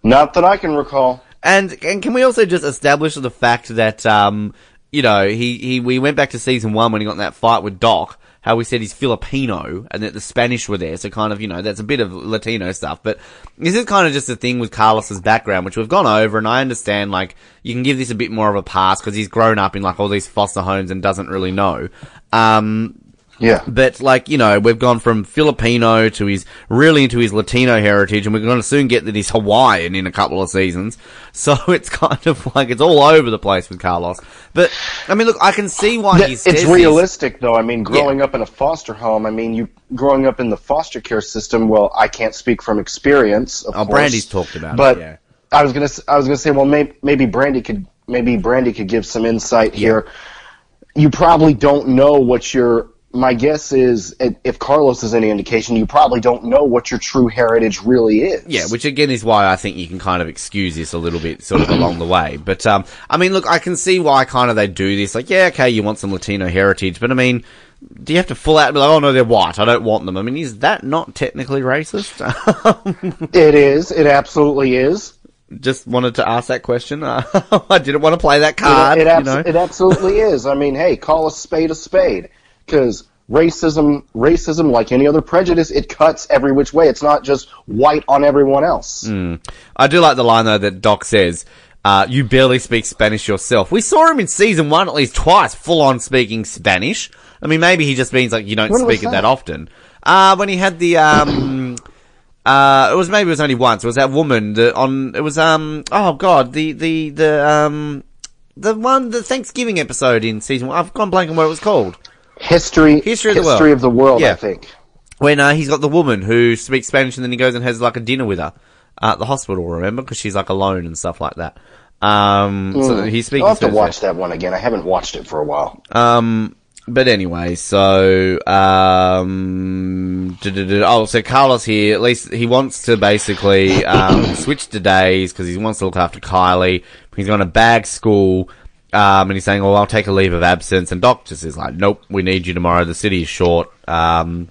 Not that I can recall. And and can we also just establish the fact that um you know he he we went back to season one when he got in that fight with Doc. How we said he's Filipino and that the Spanish were there, so kind of you know that's a bit of Latino stuff. But this is kind of just a thing with Carlos's background, which we've gone over, and I understand like you can give this a bit more of a pass because he's grown up in like all these foster homes and doesn't really know. Um, Yeah. but like, you know, we've gone from Filipino to his really into his Latino heritage and we're going to soon get that he's Hawaiian in a couple of seasons. So it's kind of like it's all over the place with Carlos. But I mean, look, I can see why Th- he it's realistic though. I mean, growing up in a foster home. I mean, you growing up in the foster care system. Well, I can't speak from experience. Of Oh, course, Brandy's talked about it, but yeah. I was gonna. s- I was gonna say, well, maybe maybe Brandy could maybe Brandy could give some insight here. You probably don't know what your. My guess is, if Carlos is any indication, you probably don't know what your true heritage really is. Yeah, which again is why I think you can kind of excuse this a little bit sort of along the way. But, um, I mean, look, I can see why kind of they do this. Like, yeah, okay, you want some Latino heritage, but I mean, do you have to full out and be like, oh no, they're white, I don't want them? I mean, is that not technically racist? it is. It absolutely is. Just wanted to ask that question. Uh, I didn't want to play that card, it, it, you know. it absolutely is. I mean, hey, call a spade a spade because racism, racism, like any other prejudice, it cuts every which way. It's not just white on everyone else. I do like the line though that Doc says, uh, you barely speak Spanish yourself. We saw him in season one at least twice, full on speaking Spanish. I mean, maybe he just means like you don't When speak it that that? often. Uh, when he had the, um, uh, it was maybe it was only once. It was that woman that on, it was, um, oh god, the, the, the, um, the one, the Thanksgiving episode in season one. I've gone blank on what it was called. History, History of the history world. of the world. Yeah. I think. when uh, he's got the woman who speaks Spanish and then he goes and has like a dinner with her at the hospital, remember? Because she's like alone and stuff like that. Um, so he's speaking. I'll have to watch that one again. I haven't watched it for a while. Um, but anyway, so, um, oh, so Carlos here, at least he wants to basically, um, switch to days because he wants to look after Kylie. He's going to bag school. Um, and he's saying, well, I'll take a leave of absence. And Doc just is like, nope, we need you tomorrow. The city is short. Um,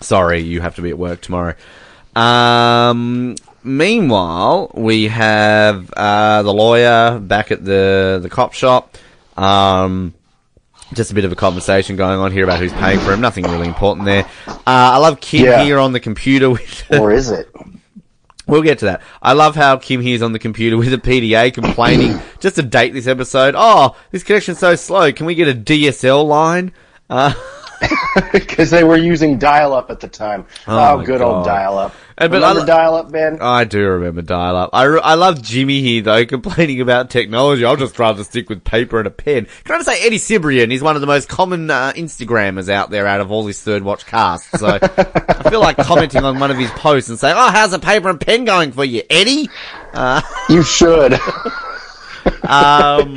sorry, you have to be at work tomorrow. Um, meanwhile, we have uh, the lawyer back at the the cop shop. Um, just a bit of a conversation going on here about who's paying for him. Nothing really important there. Uh, I love Kim Yeah. here on the computer with. or is it? We'll get to that. I love how Kim here's on the computer with a PDA complaining just to date this episode. Oh, this connection's so slow. Can we get a DSL line? Uh, Because they were using dial-up at the time. Oh Oh, good God. old dial-up. And, but Remember I, dial up, Ben? I do remember dial up. I, re- I love Jimmy here though, complaining about technology. I'll just rather stick with paper and a pen. Can I just say Eddie Cibrian is one of the most common uh, Instagrammers out there out of all his third watch casts. So I feel like commenting on one of his posts and saying, "Oh, how's the paper and pen going for you, Eddie?" You should. Um,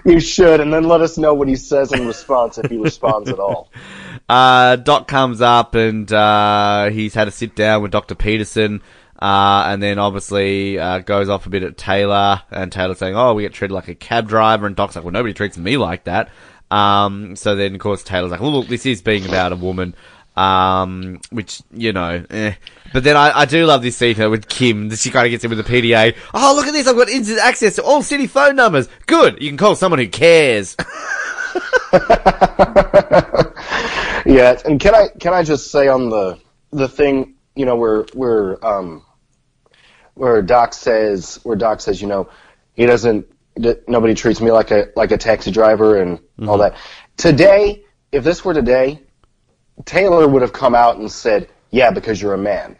you should, and then let us know what he says in response if he responds at all. uh, Doc comes up and uh, he's had a sit down with Dr. Peterson. Uh, and then obviously, uh, goes off a bit at Taylor, and Taylor's saying, oh, we get treated like a cab driver, and Doc's like, well, nobody treats me like that. Um, so then, of course, Taylor's like, well, look, this is being about a woman, um, which, you know, eh. But then I, I do love this scene here with Kim, that she kind of gets in with the PDA. Oh, look at this, I've got instant access to all city phone numbers. Good, you can call someone who cares. Yeah, and can I can I just say on the the thing, you know, where where um where Doc says where Doc says, you know, he doesn't nobody treats me like a like a taxi driver and all that. Today, if this were today, Taylor would have come out and said, "Yeah, because you're a man."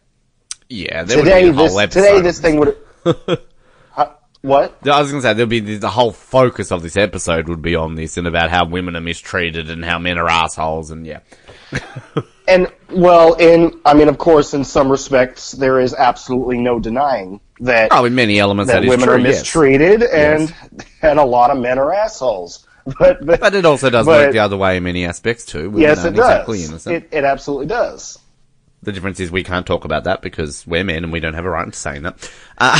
yeah, there would be Today, a whole this episode. today this thing would. Huh? what? I was going to say there'll be the, the whole focus of this episode would be on this and about how women are mistreated and how men are assholes and yeah. And well, in I mean, of course, in some respects, there is absolutely no denying that Oh, in many elements that that women true. are yes. mistreated, and and a lot of men are assholes. But but, But it also does but- work the other way in many aspects too. Yes, it does. Exactly. It, it absolutely does. the difference is we can't talk about that because we're men and we don't have a right to saying that. Uh,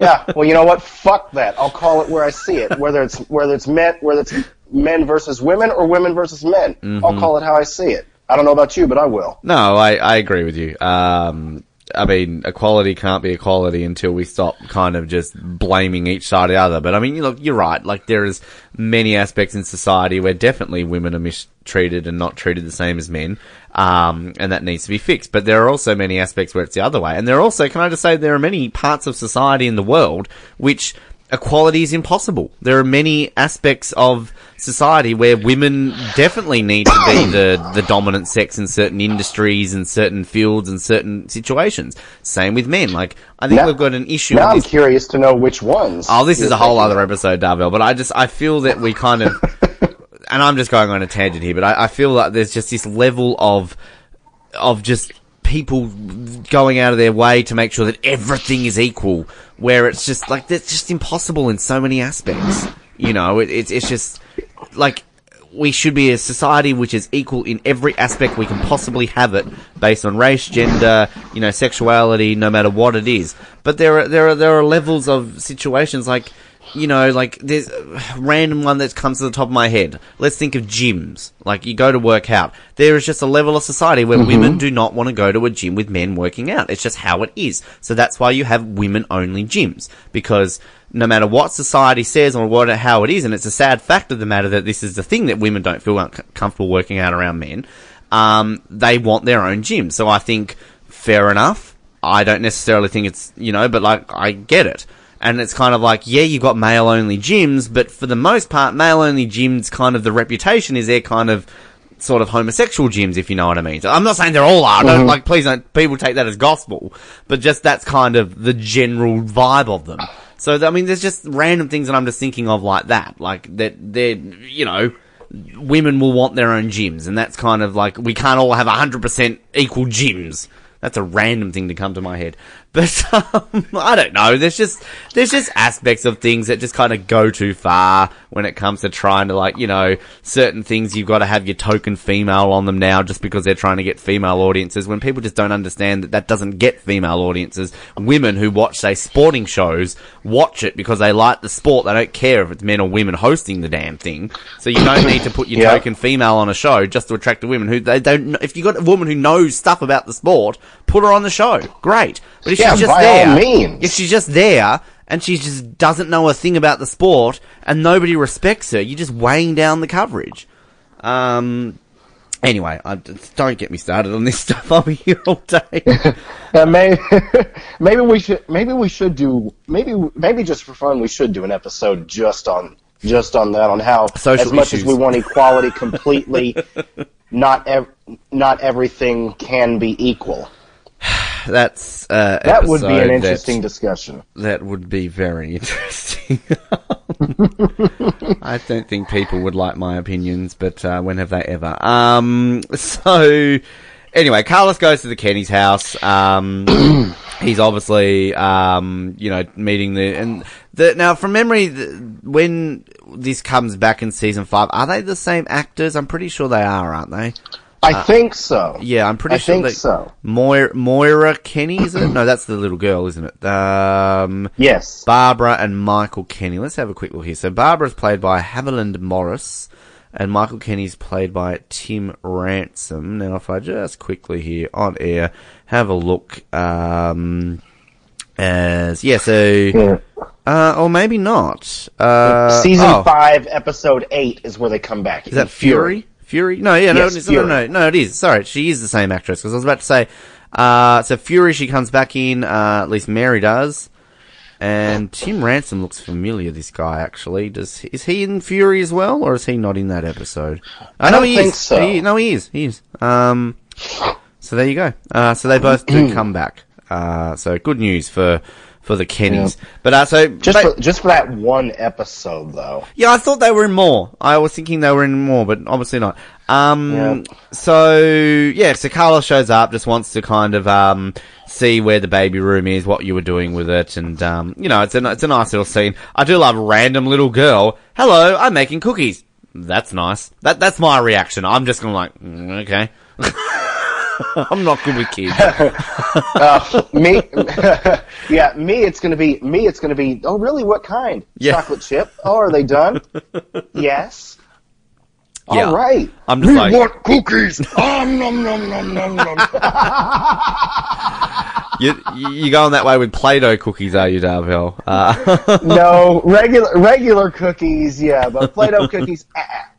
Yeah. Well, you know what? Fuck that. I'll call it where I see it. Whether it's whether it's men whether it's men versus women or women versus men. Mm-hmm. I'll call it how I see it. I don't know about you, but I will. no, I, I agree with you. Um, I mean, equality can't be equality until we stop kind of just blaming each side or the other. But I mean, you look, you're right. Like there is many aspects in society where definitely women are mistreated and not treated the same as men. Um, and that needs to be fixed. But there are also many aspects where it's the other way. And there are also, can I just say, there are many parts of society in the world which equality is impossible. There are many aspects of society where women definitely need to be the, the dominant sex in certain industries and certain fields and certain situations. Same with men. Like, I think Now- we've got an issue Now I'm this. curious to know which ones. Oh, this is a whole thinking other episode, Dorvell, but I just, I feel that we kind of, and I'm just going on a tangent here, but I, I feel like there's just this level of, of just people going out of their way to make sure that everything is equal, where it's just like, that's just impossible in so many aspects. You know, it, it's, it's just, like, we should be a society which is equal in every aspect we can possibly have it, based on race, gender, you know, sexuality, no matter what it is. But there are there are there are levels of situations like, you know, like there's a random one that comes to the top of my head. Let's think of gyms. Like you go to work out. There is just a level of society where women do not want to go to a gym with men working out. It's just how it is. So that's why you have women only gyms because no matter what society says or what how it is, and it's a sad fact of the matter that this is the thing that women don't feel comfortable working out around men. Um, they want their own gym. So I think fair enough. I don't necessarily think it's you know, but like I get it. And it's kind of like, yeah, you've got male only gyms, but for the most part, male only gyms kind of the reputation is they're kind of sort of homosexual gyms, if you know what I mean. So I'm not saying they're all are. Don't, mm-hmm. like, please don't, people take that as gospel. But just that's kind of the general vibe of them. So, I mean, there's just random things that I'm just thinking of like that. Like, that they're, you know, women will want their own gyms. And that's kind of like, we can't all have 100% equal gyms. That's a random thing to come to my head. But, um, I don't know. There's just, there's just aspects of things that just kind of go too far when it comes to trying to like, you know, certain things you've got to have your token female on them now just because they're trying to get female audiences when people just don't understand that that doesn't get female audiences. Women who watch, say, sporting shows watch it because they like the sport. They don't care if it's men or women hosting the damn thing. So you don't need to put your Yeah. token female on a show just to attract the women who they don't. If you got a woman who knows stuff about the sport, put her on the show. Great. But if Yeah, she's just by there, all means. if she's just there and she just doesn't know a thing about the sport and nobody respects her, you're just weighing down the coverage. Um. Anyway, I, don't get me started on this stuff. I'll be here all day. Uh, maybe, maybe we should maybe we should do maybe maybe just for fun we should do an episode just on just on that on how Social as much issues. as we want equality completely not ev- not everything can be equal. That's uh, That would be an interesting discussion. That would be very interesting. I don't think people would like my opinions, but uh, when have they ever? Um, so anyway, Carlos goes to the Kenney's house. Um, he's obviously, um, you know, meeting the and the now from memory, the, when this comes back in season five, are they the same actors? I'm pretty sure they are, aren't they? I think so. Uh, Yeah, I'm pretty I sure think they, so. Moira, Moira Kenney, is it? No, that's the little girl, isn't it? Um, Yes. Barbara and Michael Kenney. Let's have a quick look here. So Barbara's played by Haviland Morris, and Michael Kenney's played by Tim Ransom. Now, if I just quickly here on air have a look, um, as yeah, so Yeah. uh, or maybe not. Uh, Season five, episode eight is where they come back. Is that Fury? Fury? No, yeah, no, Yes, it's- no, no, no, it is. Sorry, she is the same actress. Because I was about to say, uh, so Fury, she comes back in. Uh, at least Mary does. And Tim Ransom looks familiar. This guy actually does. Is he in Fury as well, or is he not in that episode? I know don't he think is. so. He- no, he is. He is. Um, so there you go. Uh, so they both do come back. Uh, so good news for for the Kenneys. But uh, so Just but- for, just for that one episode, though. yeah, I thought they were in more. I was thinking they were in more, but obviously not. Um, Yeah. so yeah, so Carlos shows up, just wants to kind of, um, see where the baby room is, what you were doing with it, and, um, you know, it's a, it's a nice little scene. I do love random little girl. Hello, I'm making cookies. That's nice. That, that's my reaction. I'm just gonna like, mm, okay. I'm not good with kids. Uh, me, yeah, me. It's gonna be me. It's gonna be. Oh, really? What kind? Yeah. Chocolate chip. Oh, are they done? yes. Yeah. All right. I'm just like, want cookies. um, nom nom nom nom nom. you, you going that way with Play-Doh cookies, are you, Dorvell? Uh, no, regular regular cookies. Yeah, but Play-Doh cookies. ah,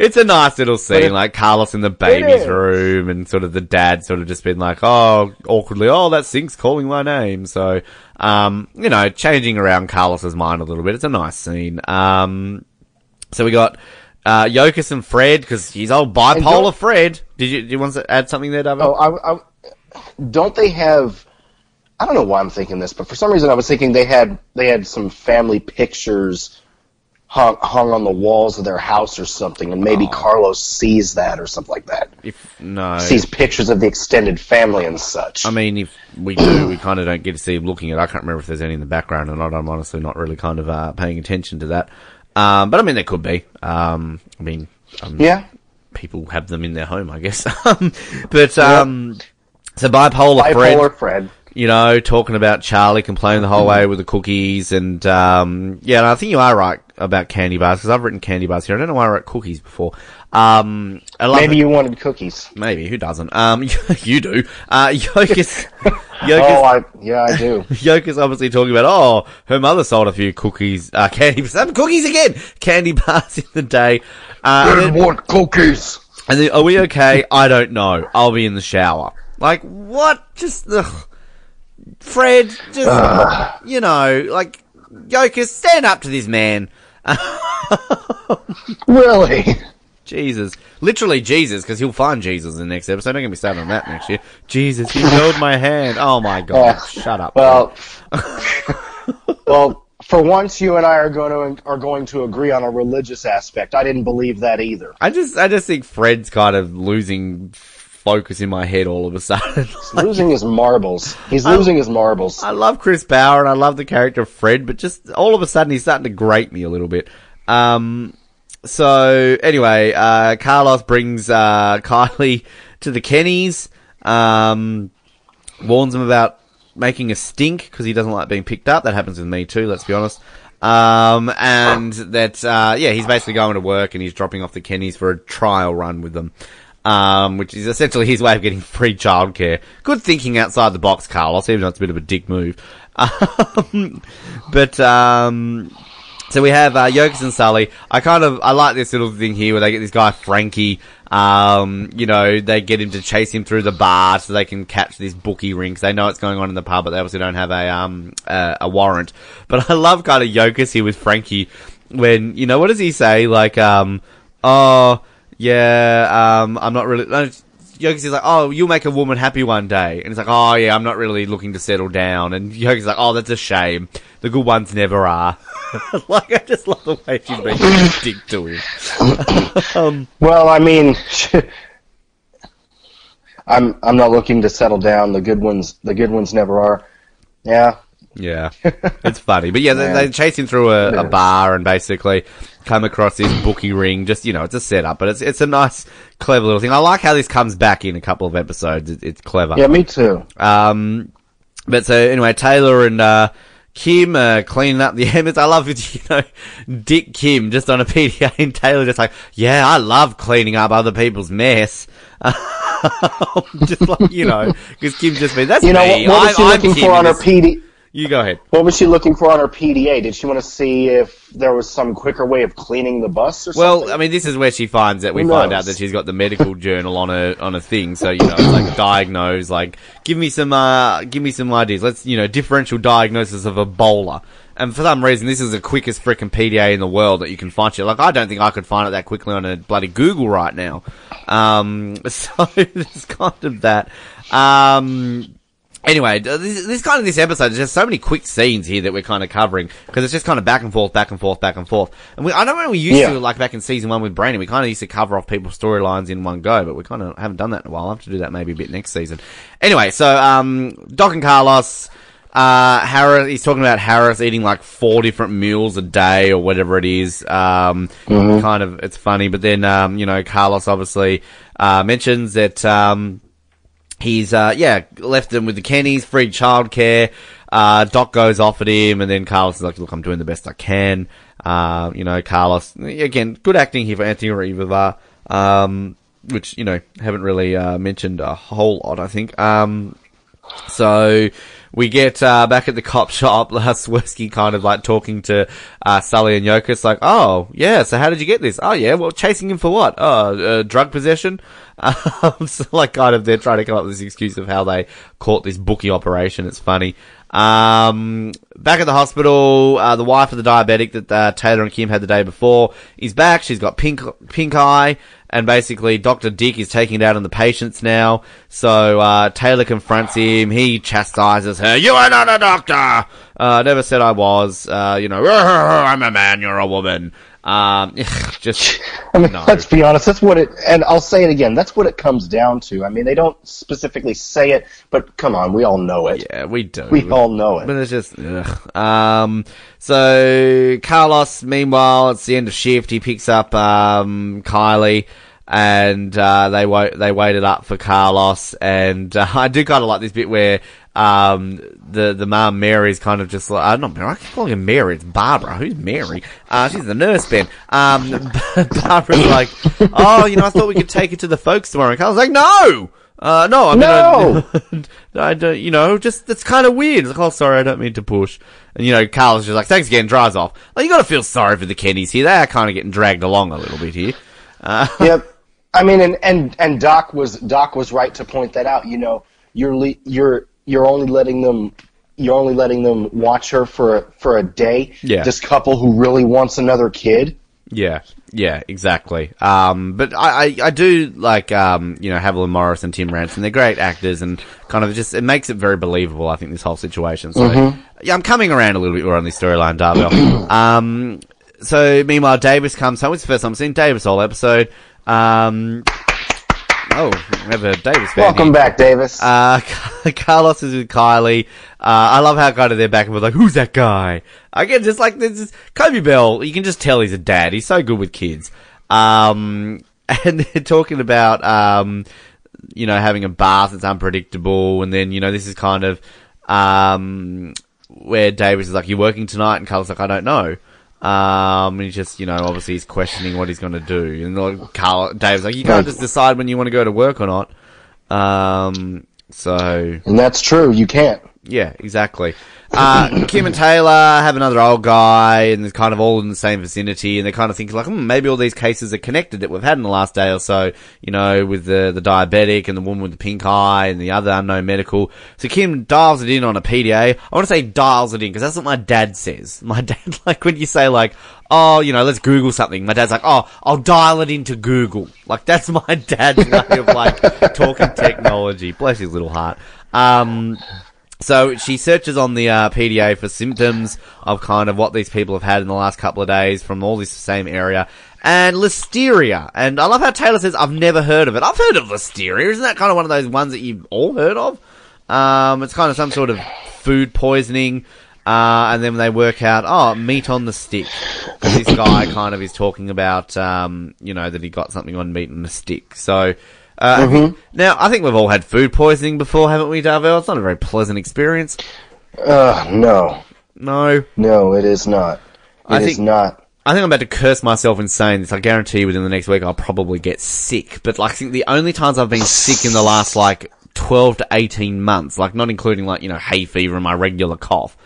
It's a nice little scene, it- like Carlos in the baby's room, and sort of the dad sort of just been like, oh, awkwardly, oh, that sink's calling my name. So, um, you know, changing around Carlos's mind a little bit. It's a nice scene. Um, so we got, uh, Yokas and Fred, because he's old bipolar Fred. Did you, do you want to add something there, David? Oh, I, I, don't they have? I don't know why I'm thinking this, but for some reason I was thinking they had they had some family pictures hung hung on the walls of their house or something, and maybe Carlos sees that or something like that. if, no. Sees pictures of the extended family and such. I mean, if we do, we kind of don't get to see him looking at. it. I can't remember if there's any in the background or not. I'm honestly not really kind of uh, paying attention to that. Um, but I mean, there could be. Um, I mean, um, yeah, people have them in their home, I guess. Um, but um, so bipolar, bipolar Fred, Fred. You know, talking about Charlie complaining the whole way with the cookies, and um, yeah, and I think you are right about candy bars because I've written candy bars here. I don't know why I wrote cookies before. Um, Maybe you wanted cookies. maybe who doesn't? Um, you do. Uh, Oh, I yeah, I do. Yokas obviously talking about, oh, her mother sold a few cookies, uh, candy, some cookies again, candy bars in the day. Uh, then- want cookies. and then, are we okay? I don't know. I'll be in the shower. Like, what? Just, ugh. Fred, just, ah. you know, like, Yokas, stand up to this man. Really? Jesus. Literally Jesus, because he'll find Jesus in the next episode. Don't get me started on that next year. Jesus, he held my hand. Oh my god. Yeah. Shut up. Well, well, for once, you and I are going to are going to agree on a religious aspect. I didn't believe that either. I just, I just think Fred's kind of losing focus in my head all of a sudden. Like, losing his marbles. He's losing his marbles. I love Chris Bauer and I love the character of Fred, but just all of a sudden he's starting to grate me a little bit. Um, so anyway, uh, Carlos brings, uh, Kylie to the Kenneys, um, warns him about making a stink because he doesn't like being picked up. That happens with me too, let's be honest. Um, and that, uh, yeah, he's basically going to work and he's dropping off the Kenneys for a trial run with them. Um, which is essentially his way of getting free childcare. Good thinking outside the box, Carlos, even though it's a bit of a dick move. Um, but, um, so we have uh, and Sully. I kind of I like this little thing here where they get this guy Frankie. Um, you know, they get him to chase him through the bar so they can catch this bookie ring 'cause they know what's going on in the pub, but they obviously don't have a um uh, a warrant. But I love kind of Yokas here with Frankie when you know what does he say like um oh yeah um I'm not really. no, Yogi's like, "Oh, you'll make a woman happy one day," and he's like, "Oh yeah, I'm not really looking to settle down." And Yogi's like, "Oh, that's a shame. The good ones never are." like, I just love the way she's being a dick to him. um, Well, I mean, I'm I'm not looking to settle down. The good ones, the good ones never are. Yeah, yeah, it's funny, but yeah, they, they chase him through a, a bar and basically come across this bookie ring. Just you know, it's a setup, but it's it's a nice, clever little thing. I like how this comes back in a couple of episodes. It, it's clever. yeah, me too. Um, but so anyway, Taylor and uh, Kim uh, cleaning up the embers. I love it, you know, Dick Kim just on a PDA and Taylor just like, yeah, I love cleaning up other people's mess. just like you know, because Kim just been that's You know me. what, what was I'm, she I'm looking Kim for on her PD? You go ahead. What was she looking for on her PDA? Did she want to see if there was some quicker way of cleaning the bus or Well, something? I mean, this is where she finds that we find out that she's got the medical journal on a on a thing. So you know, it's like diagnose, like give me some uh, give me some ideas. Let's you know, differential diagnosis of Ebola. And for some reason, this is the quickest freaking PDA in the world that you can find shit. Like, I don't think I could find it that quickly on a bloody Google right now. Um, so there's kind of that. Um, Anyway, this, this kind of this episode, there's just so many quick scenes here that we're kind of covering because it's just kind of back and forth, back and forth, back and forth. And we, I don't know when we used Yeah. to, like back in season one with Brandon, we kind of used to cover off people's storylines in one go, but we kind of haven't done that in a while. I'll have to do that maybe a bit next season. Anyway, so um, Doc and Carlos, uh, Harris, he's talking about Harris eating like four different meals a day or whatever it is. Um, kind of, it's funny, but then um, you know, Carlos obviously uh, mentions that. Um, he's uh yeah left them with the Kenneys, free childcare. Uh, Doc goes off at him, and then Carlos is like, "Look, I'm doing the best I can." Uh, you know, Carlos again, good acting here for Anthony Ruivivar, um, which you know haven't really uh, mentioned a whole lot. I think. Um, so we get uh, back at the cop shop. Swersky kind of like talking to uh, Sully and Yokas, like, "Oh, yeah. So how did you get this? Oh, yeah. Well, chasing him for what? Oh, uh, drug possession." Um, so like, kind of, they're trying to come up with this excuse of how they caught this bookie operation. It's funny. Um, back at the hospital, uh, the wife of the diabetic that uh, Taylor and Kim had the day before is back. She's got pink pink eye, and basically Doctor Dick is taking it out on the patients now. So uh, Taylor confronts him. He chastises her. You are not a doctor. Uh, never said I was. Uh, you know, I'm a man. You're a woman. Um, just I mean, no. let's be honest. That's what it, and I'll say it again. That's what it comes down to. I mean, they don't specifically say it, but come on, we all know it. yeah, we do. We all know it. But it's just, ugh. Um, so Carlos, meanwhile, it's the end of shift. He picks up, um, Kylie and, uh, they wait, they waited up for Carlos. And, uh, I do kind of like this bit where, um, the, the mum Mary's kind of just like, uh, not Mary, I keep calling her Mary, it's Barbara. Who's Mary? Uh, she's the nurse, Ben. Um, Barbara's like, oh, you know, I thought we could take it to the folks tomorrow. And Carlos like, no! Uh, no, I mean, No! I, I don't, you know, just, that's kind of weird. It's like, oh, sorry, I don't mean to push. And, you know, Carl's just like, thanks again, drives off. Like, you gotta feel sorry for the Kenneys here. They are kind of getting dragged along a little bit here. Uh, Yep. I mean, and, and and Doc was Doc was right to point that out. You know, you're le- you're you're only letting them you're only letting them watch her for a, for a day. Yeah. This couple who really wants another kid. yeah, yeah, exactly. Um, but I, I, I do like, um, you know, Haviland Morris and Tim Ransom. They're great actors and kind of just, it makes it very believable, I think, this whole situation. So, yeah, I'm coming around a little bit more on this storyline, Darby. um, so meanwhile, Davis comes home. It's the first time I've seen Davis all episode. Um, oh, we have a Davis fan Welcome here. back, Davis. Uh, Carlos is with Kylie. Uh, I love how kind of they're back and forth like, who's that guy? Again, just like this is Coby Bell. You can just tell he's a dad. He's so good with kids. Um, and they're talking about, um, you know, having a bath that's unpredictable. And then, you know, this is kind of, um, where Davis is like, you're working tonight? And Carlos like, I don't know. Um, and he's just, you know, obviously he's questioning what he's going to do. And like, Carl, Dave's like, you can't just decide when you want to go to work or not. Um, so and that's true. You can't. Yeah, exactly. Uh, Kim and Taylor have another old guy, and they're kind of all in the same vicinity, and they're kind of thinking like, hmm, maybe all these cases are connected that we've had in the last day or so. You know, with the the diabetic and the woman with the pink eye and the other unknown medical. So Kim dials it in on a PDA. I want to say dials it in because that's what my dad says. My dad, like when you say like, oh, you know, let's Google something. My dad's like, oh, I'll dial it into Google. Like that's my dad's way of like talking technology. Bless his little heart. Um, so she searches on the uh, PDA for symptoms of kind of what these people have had in the last couple of days from all this same area. And listeria. And I love how Taylor says, I've never heard of it. I've heard of listeria. Isn't that kind of one of those ones that you've all heard of? Um, it's kind of some sort of food poisoning. Uh, and then they work out, oh, meat on the stick. This guy kind of is talking about, um, you know, that he got something on meat on the stick. So, uh, Mm-hmm. now, I think we've all had food poisoning before, haven't we, Darvell? It's not a very pleasant experience. Uh, no, No. no, it is not. I It is think- not. I think I'm about to curse myself in saying this. I guarantee you within the next week I'll probably get sick. But like, I think the only times I've been sick in the last like 12 to 18 months, like not including like, you know, hay fever and my regular cough,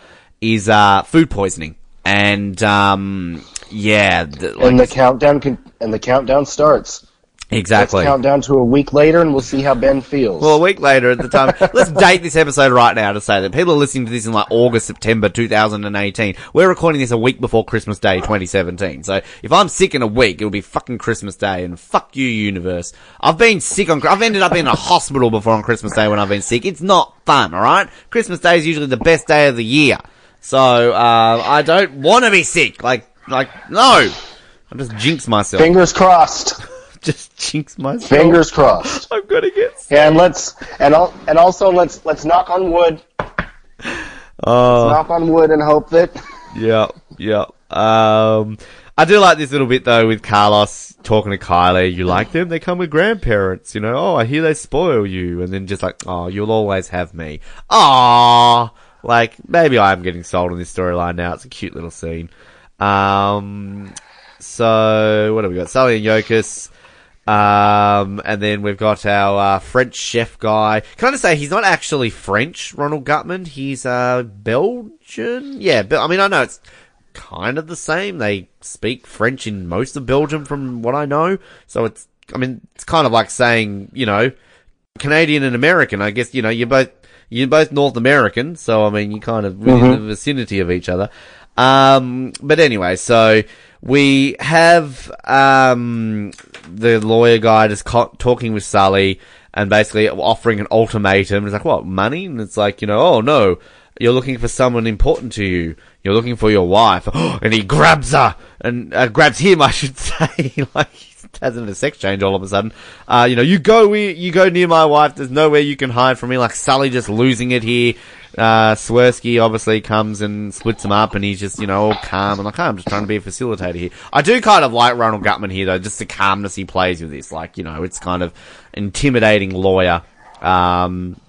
is, uh, food poisoning. And, um, yeah, th- like, and the countdown can, and the countdown starts. Exactly. Let's count down to a week later, and we'll see how Ben feels. Well, a week later at the time, let's date this episode right now to say that people are listening to this in like August, September 2018. We're recording this a week before Christmas Day 2017. So if I'm sick in a week, it'll be fucking Christmas Day and fuck you, universe. I've been sick on, I've ended up in a hospital before on Christmas Day when I've been sick. It's not fun, alright? Christmas Day is usually the best day of the year. So, uh, I don't want to be sick. Like, like, no! I just jinx myself. Fingers crossed. Just jinx myself. Fingers crossed. I'm gonna get sick. And let's and al- and also let's let's knock on wood. Oh. Knock on wood and hope that Yeah, yeah. Um, I do like this little bit though with Carlos talking to Kylie. You like them? They come with grandparents. You know. Oh, I hear they spoil you, and then just like, oh, you'll always have me. Ah, like maybe I'm getting sold on this storyline now. It's a cute little scene. Um, so what have we got? Sully and Yokas. Um, and then we've got our uh, French chef guy. Can I just say he's not actually French, Ronald Guttman. He's uh, Belgian. Yeah, but I mean I know it's kind of the same. They speak French in most of Belgium, from what I know. So it's I mean it's kind of like saying you know Canadian and American. I guess you know you're both you're both North American, so I mean you're kind of within the vicinity of each other. Um, but anyway, so we have um the lawyer guy just co- talking with Sully and basically offering an ultimatum. It's like what money? And it's like you know, oh no, you're looking for someone important to you. You're looking for your wife, and he grabs her and uh, grabs him, I should say, like has a sex change all of a sudden. Uh, you know, you go, you go near my wife. There's nowhere you can hide from me. Like Sully just losing it here. Uh, Swersky obviously comes and splits them up, and he's just, you know, all calm. And like, oh, I'm just trying to be a facilitator here. I do kind of like Ronald Guttman here, though, just the calmness he plays with this. Like, you know, it's kind of intimidating lawyer. Um,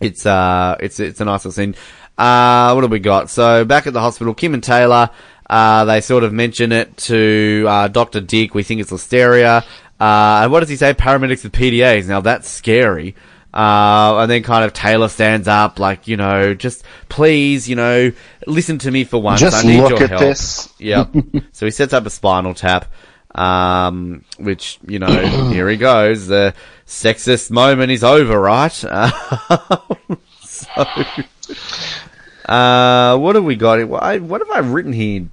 it's uh, it's it's a nice little scene. Uh, what have we got? So back at the hospital, Kim and Taylor, uh, they sort of mention it to uh, Doctor Dick. We think it's listeria. Uh, and what does he say? Paramedics with PDAs. Now that's scary. Uh, and then kind of Taylor stands up, like, you know, just please, you know, listen to me for once. Just I need look your at help. this. Yep. so he sets up a spinal tap, um, which, you know, here he goes. The sexist moment is over, right? so, uh, what have we got? What what have I written here?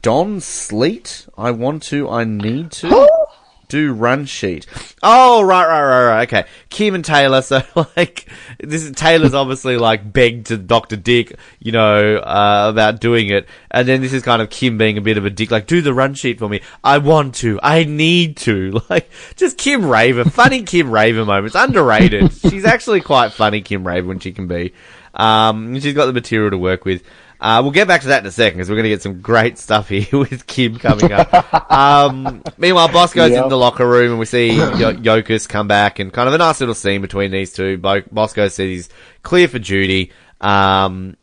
Don Sleet? I want to, I need to. Do run sheet. Oh, right, right, right, right. Okay. Kim and Taylor. So, like, this is, Taylor's obviously, like, begged to Dr. Dick, you know, uh, about doing it. And then this is kind of Kim being a bit of a dick, like, do the run sheet for me. I want to. I need to. Like, just Kim Raver. Funny Kim Raver moments. Underrated. She's actually quite funny, Kim Raver, when she can be. Um, she's got the material to work with. Uh, we'll get back to that in a second because we're going to get some great stuff here with Kim coming up. um, meanwhile, Boss goes Yep. in the locker room and we see Yokas come back and kind of a nice little scene between these two. Bo- Bosco says he's clear for duty. Um,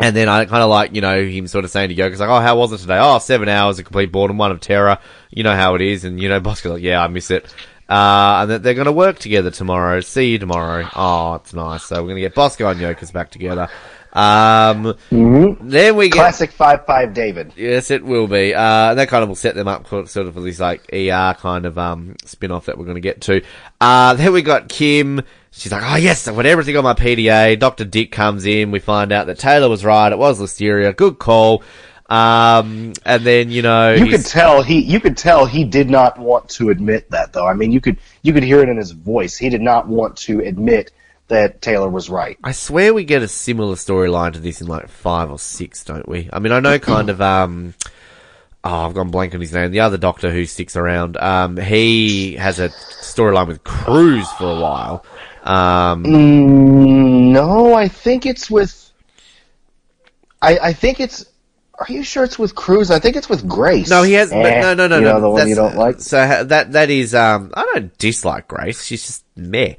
and then I kind of like, you know, him sort of saying to Yokas, like, oh, how was it today? Oh, seven hours of complete boredom, one of terror. You know how it is. And, you know, Bosco's like, yeah, I miss it. Uh, and that they're going to work together tomorrow. See you tomorrow. Oh, it's nice. So we're going to get Bosco and Yokas back together. Um, Mm-hmm. then we get Classic five five David. Yes, it will be. Uh, that kind of will set them up for sort of for this like ER kind of um spin off that we're going to get to. Uh, then we got Kim. She's like, oh yes, I put everything on my PDA. Dr. Dick comes in. We find out that Taylor was right. It was Listeria. Good call. Um, and then, you know, You could tell he you could tell he did not want to admit that though. I mean, you could you could hear it in his voice. He did not want to admit that Taylor was right. I swear we get a similar storyline to this in like five or six, don't we? I mean, I know kind of, um, oh, I've gone blank on his name. The other doctor who sticks around, um, he has a storyline with Cruz for a while. Um, Mm, no, I think it's with. I I think it's. Are you sure it's with Cruz? I think it's with Grace. no, he has, Eh, no, no, no, you no. know, the one you don't like. So that, that is, um, I don't dislike Grace. She's just meh.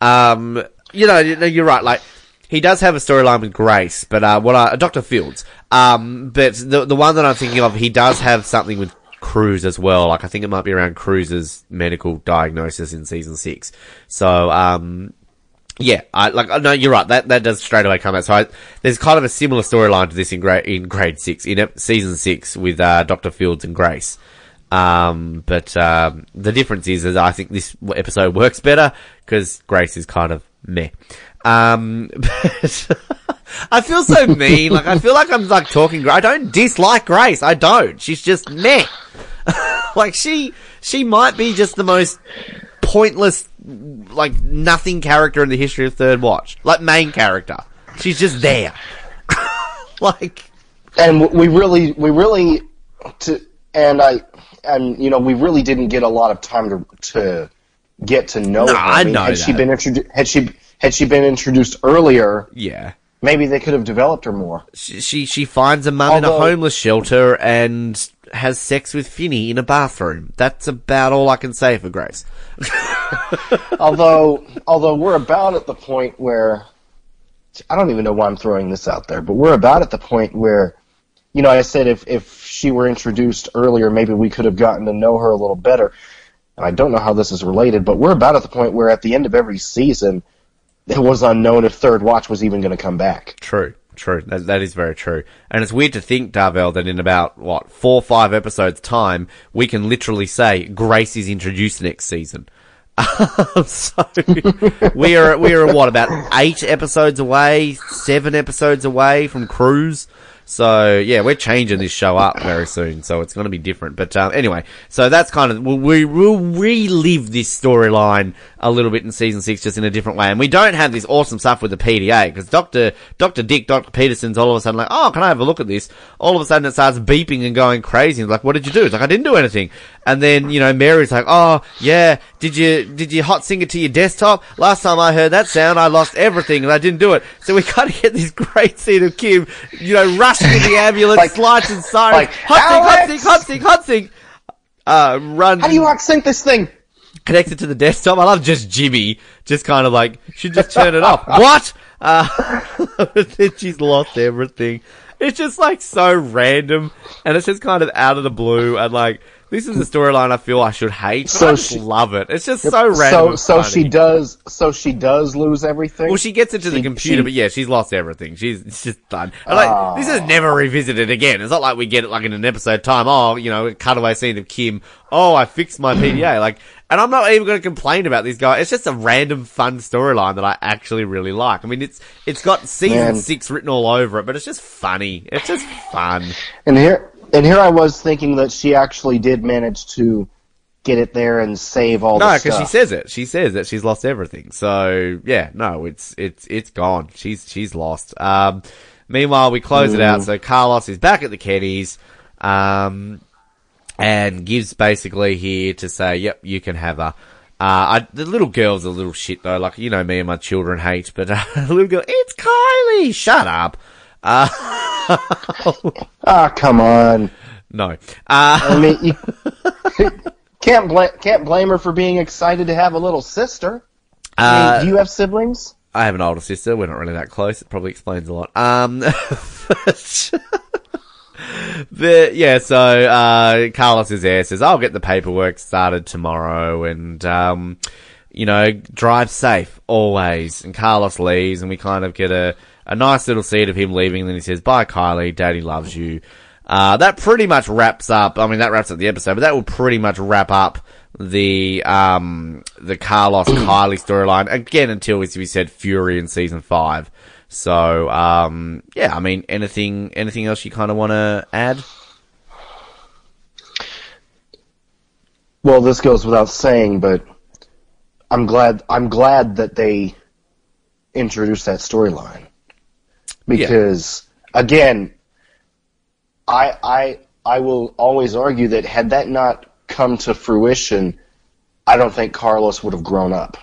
Um, you know, you know, you're right. Like, he does have a storyline with Grace, but, uh, what I, Dr. Fields. Um, but the, the one that I'm thinking of, he does have something with Cruz as well. Like, I think it might be around Cruz's medical diagnosis in season six. So, um, yeah, I like. No, you're right. That that does straight away come out. So I, there's kind of a similar storyline to this in grade in grade six in season six with uh, Doctor Fields and Grace. Um, but um, the difference is, is I think this episode works better because Grace is kind of meh. Um, but I feel so mean. Like I feel like I'm like talking. I don't dislike Grace. I don't. She's just meh. like she she might be just the most pointless like nothing character in the history of third watch like main character she's just there like and we really we really to and I and you know we really didn't get a lot of time to to get to know No, her. I mean, know had she been introduced had she had she been introduced earlier, yeah maybe they could have developed her more. she she, she finds a mum in a homeless shelter and has sex with Finny in a bathroom that's about all I can say for Grace although although we're about at the point where I don't even know why I'm throwing this out there, but we're about at the point where you know I said if if she were introduced earlier, maybe we could have gotten to know her a little better. And I don't know how this is related, but we're about at the point where at the end of every season, it was unknown if Third Watch was even going to come back. True, true. That, that is very true. And it's weird to think, Dorvell, that in about, what, four or five episodes' time, we can literally say Grace is introduced next season. so, we are, we are, what, about eight episodes away, seven episodes away from Cruz? So, yeah, we're changing this show up very soon, so it's going to be different. But, um, anyway, so that's kind of, we will relive this storyline a little bit in season six, just in a different way. And we don't have this awesome stuff with the PDA, because Dr. Dr. Dick, Dr. Peterson's all of a sudden like, oh, can I have a look at this? All of a sudden it starts beeping and going crazy. Like, what did you do? It's like, I didn't do anything. And then, you know, Mary's like, oh, yeah, did you, did you hot sync it to your desktop? Last time I heard that sound, I lost everything and I didn't do it. So we kind of get this great scene of Kim, you know, rushing in the ambulance, Like- lights and sirens, like, hot sync, hot sync, hot sync, hot sync. Uh, run How do you hot sync this thing? Connected to the desktop. I love just Jimmy, just kind of like, should just turn it off. What? Uh, she's lost everything. It's just like so random, and it's just kind of out of the blue, and like, this is a storyline I feel I should hate, but So I just she- love it. It's just so random. So so she does so she does lose everything. Well, she gets into the She- computer, she- but yeah, she's lost everything. She's it's just done. And like, this is never revisited again. It's not like we get it like in an episode time. Oh, you know, cutaway scene of Kim. Oh, I fixed my PDA. Like, and I'm not even going to complain about these guys. It's just a random fun storyline that I actually really like. I mean, it's it's got season Man. six written all over it, but it's just funny. It's just fun. And here, and here I was thinking that she actually did manage to get it there and save all No, because she says it. She says that she's lost everything. So yeah, no, it's it's it's gone. She's she's lost. Um, meanwhile, we close it out. So Carlos is back at the Kenneys, um, and gives basically here to say, "Yep, you can have her." Uh, I, the little girl's a little shit though. Like you know, me and my children hate, but uh, the little girl, it's Kylie. Shut up. Uh, ah, come on. no. Uh, I mean, you can't blame can't blame her for being excited to have a little sister. I uh, mean, do you have siblings? I have an older sister. We're not really that close. It probably explains a lot. Um, but, yeah, so, uh, Carlos is there, says, I'll get the paperwork started tomorrow and, um, you know, drive safe always. And Carlos leaves and we kind of get a, a nice little scene of him leaving, and then he says, "Bye, Kylie. Daddy loves you." Uh, that pretty much wraps up. I mean, that wraps up the episode, but that will pretty much wrap up the um the Carlos Kylie storyline again until as we said Fury in season five. So um yeah, I mean anything anything else you kind of want to add? Well, this goes without saying, but I'm glad I'm glad that they introduced that storyline because again, I I I will always argue that had that not come to fruition, I don't think Carlos would have grown up.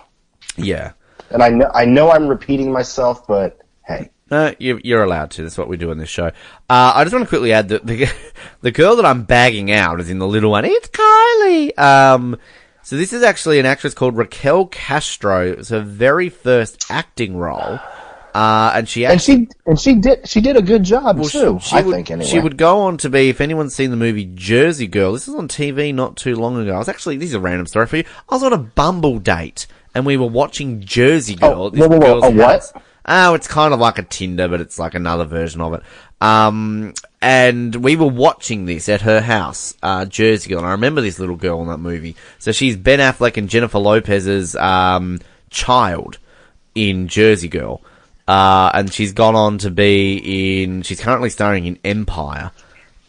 Yeah. And I know I know I'm repeating myself, but hey. No, you, you're allowed to. That's what we do on this show. Uh, I just want to quickly add that the the girl that I'm bagging out is in the little one. It's Kylie. Um, so this is actually an actress called Raquel Castro. It's her very first acting role. Uh, and she And she and she did she did a good job well, too. she I would, think anyway. she would go on to be, if anyone's seen the movie Jersey Girl, this was on TV not too long ago. I was actually, this is a random story for you. I was on a Bumble date and we were watching Jersey Girl. Oh, whoa, whoa, whoa, what? house. Oh, it's kind of like a Tinder, but it's like another version of it. Um, and we were watching this at her house, uh, Jersey Girl, and I remember this little girl in that movie. So she's Ben Affleck and Jennifer Lopez's, um, child in Jersey Girl. Uh, and she's gone on to be in, she's currently starring in Empire.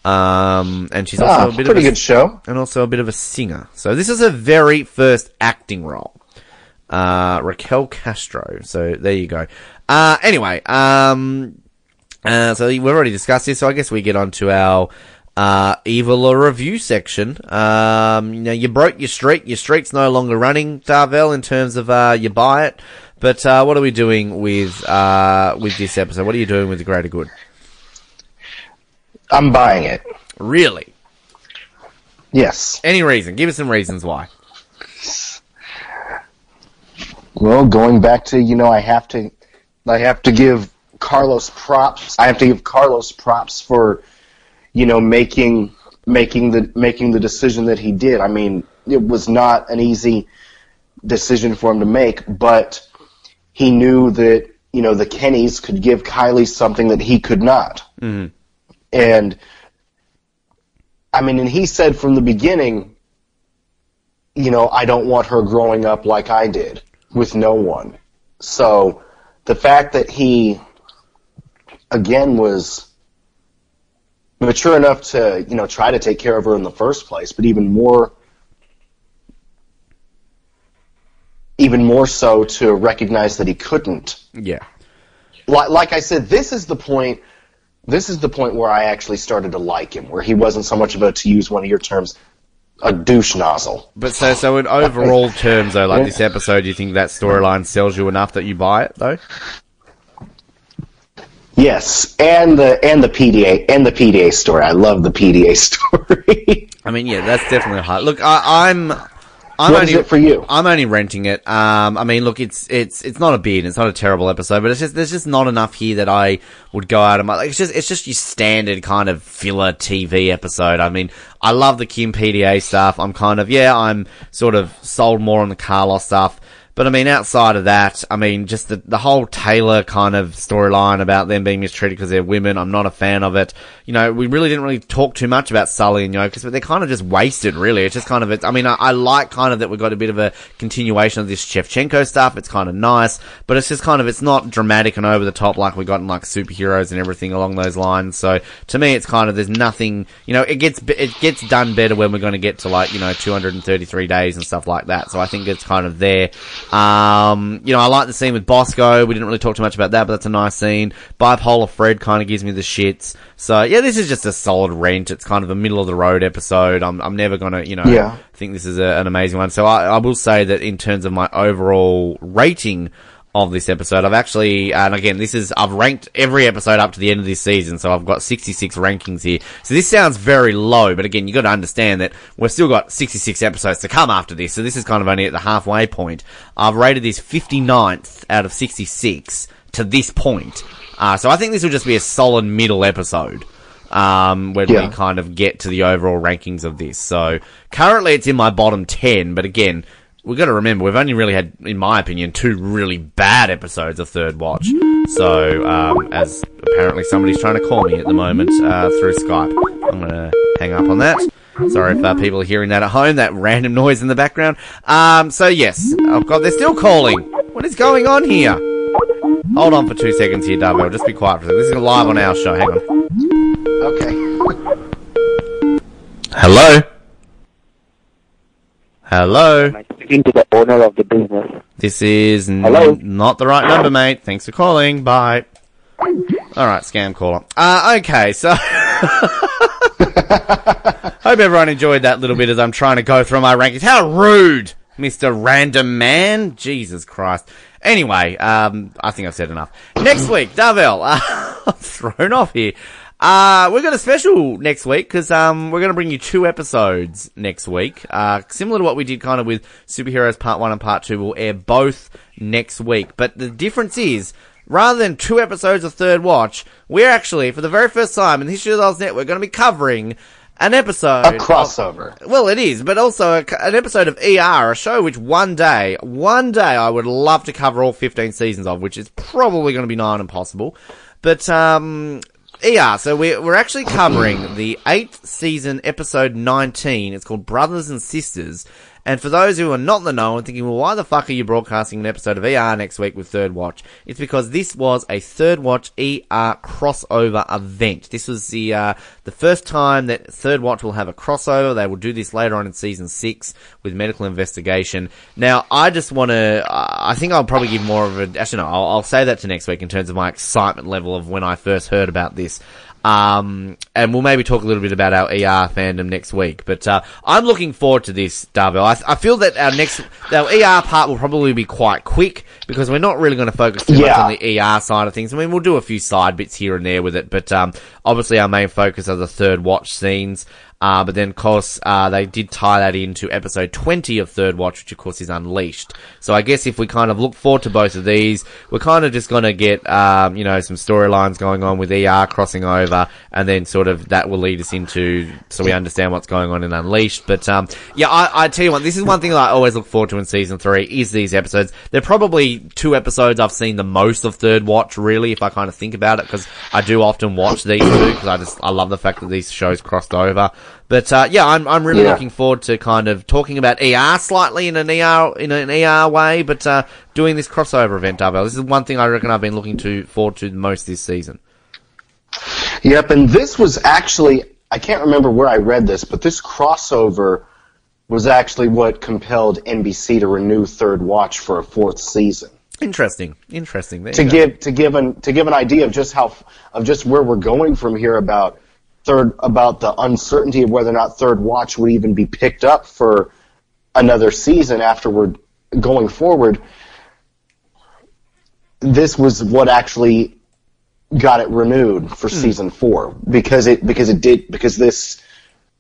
Um, and she's also ah, a bit pretty of a, good show. and also a bit of a singer. So this is her very first acting role. Uh, Raquel Castro. So there you go. Uh, anyway, um, uh, so we've already discussed this, so I guess we get on to our, uh, evil or review section. Um, you know, you broke your streak. Your streak's no longer running, Dorvell, in terms of, uh, you buy it. But, uh, what are we doing with, uh, with this episode? What are you doing with the greater good? I'm buying it. Really? Yes. Any reason? Give us some reasons why. Well, going back to you know, I have to, I have to give Carlos props. I have to give Carlos props for, you know, making making the making the decision that he did. I mean, it was not an easy decision for him to make, but he knew that you know the Kenneys could give Kylie something that he could not, Mhm. and I mean, and he said from the beginning, you know, I don't want her growing up like I did with no one. So the fact that he again was mature enough to, you know, try to take care of her in the first place, but even more even more so to recognize that he couldn't. Yeah. Like, like I said, this is the point this is the point where I actually started to like him, where he wasn't so much of a to use one of your terms, a douche nozzle. But so, so in overall terms, though, like this episode, do you think that storyline sells you enough that you buy it, though? Yes, and the and the PDA and the PDA story. I love the PDA story. I mean, yeah, that's definitely high. Look, I, I'm, I'm What only is it for you? I'm only renting it. Um, I mean, look, it's it's it's not a bid. It's not a terrible episode, but it's just there's just not enough here that I would go out of my. Like, it's just it's just your standard kind of filler TV episode. I mean, I love the Kim PDA stuff. I'm kind of yeah, I'm sort of sold more on the Carlos stuff. But I mean, outside of that, I mean, just the, the whole Taylor kind of storyline about them being mistreated because they're women, I'm not a fan of it. You know, we really didn't really talk too much about Sully and Yokas, but they're kind of just wasted, really. It's just kind of, it's, I mean, I, I like kind of that we've got a bit of a continuation of this Shevchenko stuff. It's kind of nice, but it's just kind of, it's not dramatic and over the top like we got in like superheroes and everything along those lines. So to me, it's kind of, there's nothing, you know, it gets, it gets done better when we're going to get to like, you know, 233 days and stuff like that. So I think it's kind of there. Um, you know, I like the scene with Bosco. We didn't really talk too much about that, but that's a nice scene. Bipolar Fred kind of gives me the shits. So yeah, this is just a solid rent. It's kind of a middle of the road episode. I'm, I'm never gonna, you know, Yeah. think this is a, an amazing one. So I, I will say that in terms of my overall rating of this episode, I've actually, and again, this is, I've ranked every episode up to the end of this season, so I've got 66 rankings here. So this sounds very low, but again, you gotta understand that we've still got 66 episodes to come after this, so this is kind of only at the halfway point. I've rated this 59th out of 66 to this point. Uh, so I think this will just be a solid middle episode um, when Yeah. we kind of get to the overall rankings of this. So currently it's in my bottom 10, but again, we've got to remember we've only really had, in my opinion, two really bad episodes of Third Watch. So, um, as apparently somebody's trying to call me at the moment uh, through Skype, I'm going to hang up on that. Sorry if uh, people are hearing that at home, that random noise in the background. Um, so yes, oh god, they're still calling. What is going on here? Hold on for two seconds here, Dorvell. Just be quiet for a second. This is live on our show. Hang on. Okay. Hello. Hello. Am I speaking to the owner of the business? This is n- Hello? not the right number, mate. Thanks for calling. Bye. All right, scam caller. Uh, okay, so hope everyone enjoyed that little bit as I'm trying to go through my rankings. How rude, Mister Random Man! Jesus Christ. Anyway, um, I think I've said enough. Next week, Dorvell. Uh, I'm thrown off here. Uh, we've got a special next week because um, we're going to bring you two episodes next week. Uh, similar to what we did kind of with Superheroes Part 1 and Part 2, we'll air both next week. But the difference is, rather than two episodes of Third Watch, we're actually, for the very first time in the history of the Oz Network, going to be covering an episode. A crossover. Well, it is, but also a, an episode of ER, a show which one day, one day I would love to cover all 15 seasons of, which is probably going to be nigh on impossible. But, um, ER, so we're, we're actually covering the eighth season, episode 19. It's called Brothers and Sisters. And for those who are not in the know and thinking, well, why the fuck are you broadcasting an episode of ER next week with Third Watch? It's because this was a Third Watch ER crossover event. This was the, uh, the first time that Third Watch will have a crossover. They will do this later on in season six with medical investigation. Now, I just want to, I think I'll probably give more of a, actually no, I'll, I'll say that to next week in terms of my excitement level of when I first heard about this. Um, and we'll maybe talk a little bit about our ER fandom next week. But uh, I'm looking forward to this, Dorvell. I, I feel that our next our ER part will probably be quite quick because we're not really going to focus too much on the ER side of things. I mean, we'll do a few side bits here and there with it, but um, obviously our main focus are the third watch scenes. Uh, but then, of course, uh, they did tie that into episode 20 of Third Watch, which of course is Unleashed. So I guess if we kind of look forward to both of these, we're kind of just gonna get, um, you know, some storylines going on with ER crossing over, and then sort of that will lead us into, so we understand what's going on in Unleashed. But, um, yeah, I, I tell you what, this is one thing I always look forward to in season three, is these episodes. They're probably two episodes I've seen the most of Third Watch, really, if I kind of think about it, because I do often watch these two, because I just, I love the fact that these shows crossed over. But uh, yeah, I'm I'm really Yeah. looking forward to kind of talking about ER slightly in an ER in an ER way, but uh, doing this crossover event, Dorvell. This is one thing I reckon I've been looking to forward to the most this season. Yep, and this was actually I can't remember where I read this, but this crossover was actually what compelled NBC to renew Third Watch for a fourth season. Interesting, interesting. There To give to give an to give an idea of just how of just where we're going from here about third about the uncertainty of whether or not Third Watch would even be picked up for another season afterward going forward. This was what actually got it renewed for season four because it because it did because this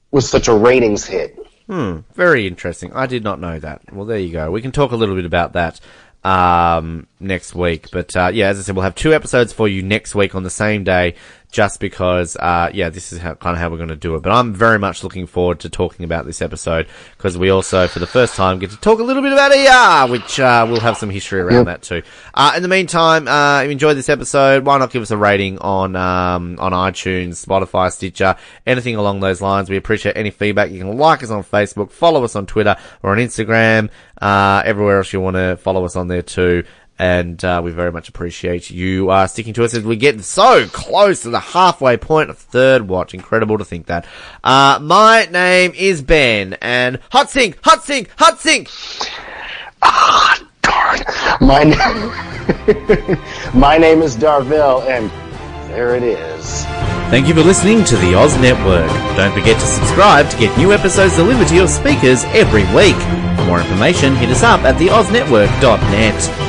was such a ratings hit. Hmm, very interesting. I did not know that. Well, there you go. We can talk a little bit about that um, next week. But uh, yeah, as I said, we'll have two episodes for you next week on the same day, just because uh, yeah, this is how, kind of how we're going to do it. But I'm very much looking forward to talking about this episode because we also, for the first time, get to talk a little bit about ER, which uh, we'll have some history around Yep. that too. Uh, in the meantime, uh, if you enjoyed this episode, why not give us a rating on um, on iTunes, Spotify, Stitcher, anything along those lines. We appreciate any feedback. You can like us on Facebook, follow us on Twitter or on Instagram, uh, everywhere else you want to follow us on there too. And uh, we very much appreciate you uh, sticking to us as we get so close to the halfway point of third watch. Incredible to think that. Uh, my name is Ben, and hot sync, hot sync, hot sync. Darn. My name, my name is Dorvell, and there it is. Thank you for listening to the Oz Network. Don't forget to subscribe to get new episodes delivered to your speakers every week. For more information, hit us up at theoznetwork.net.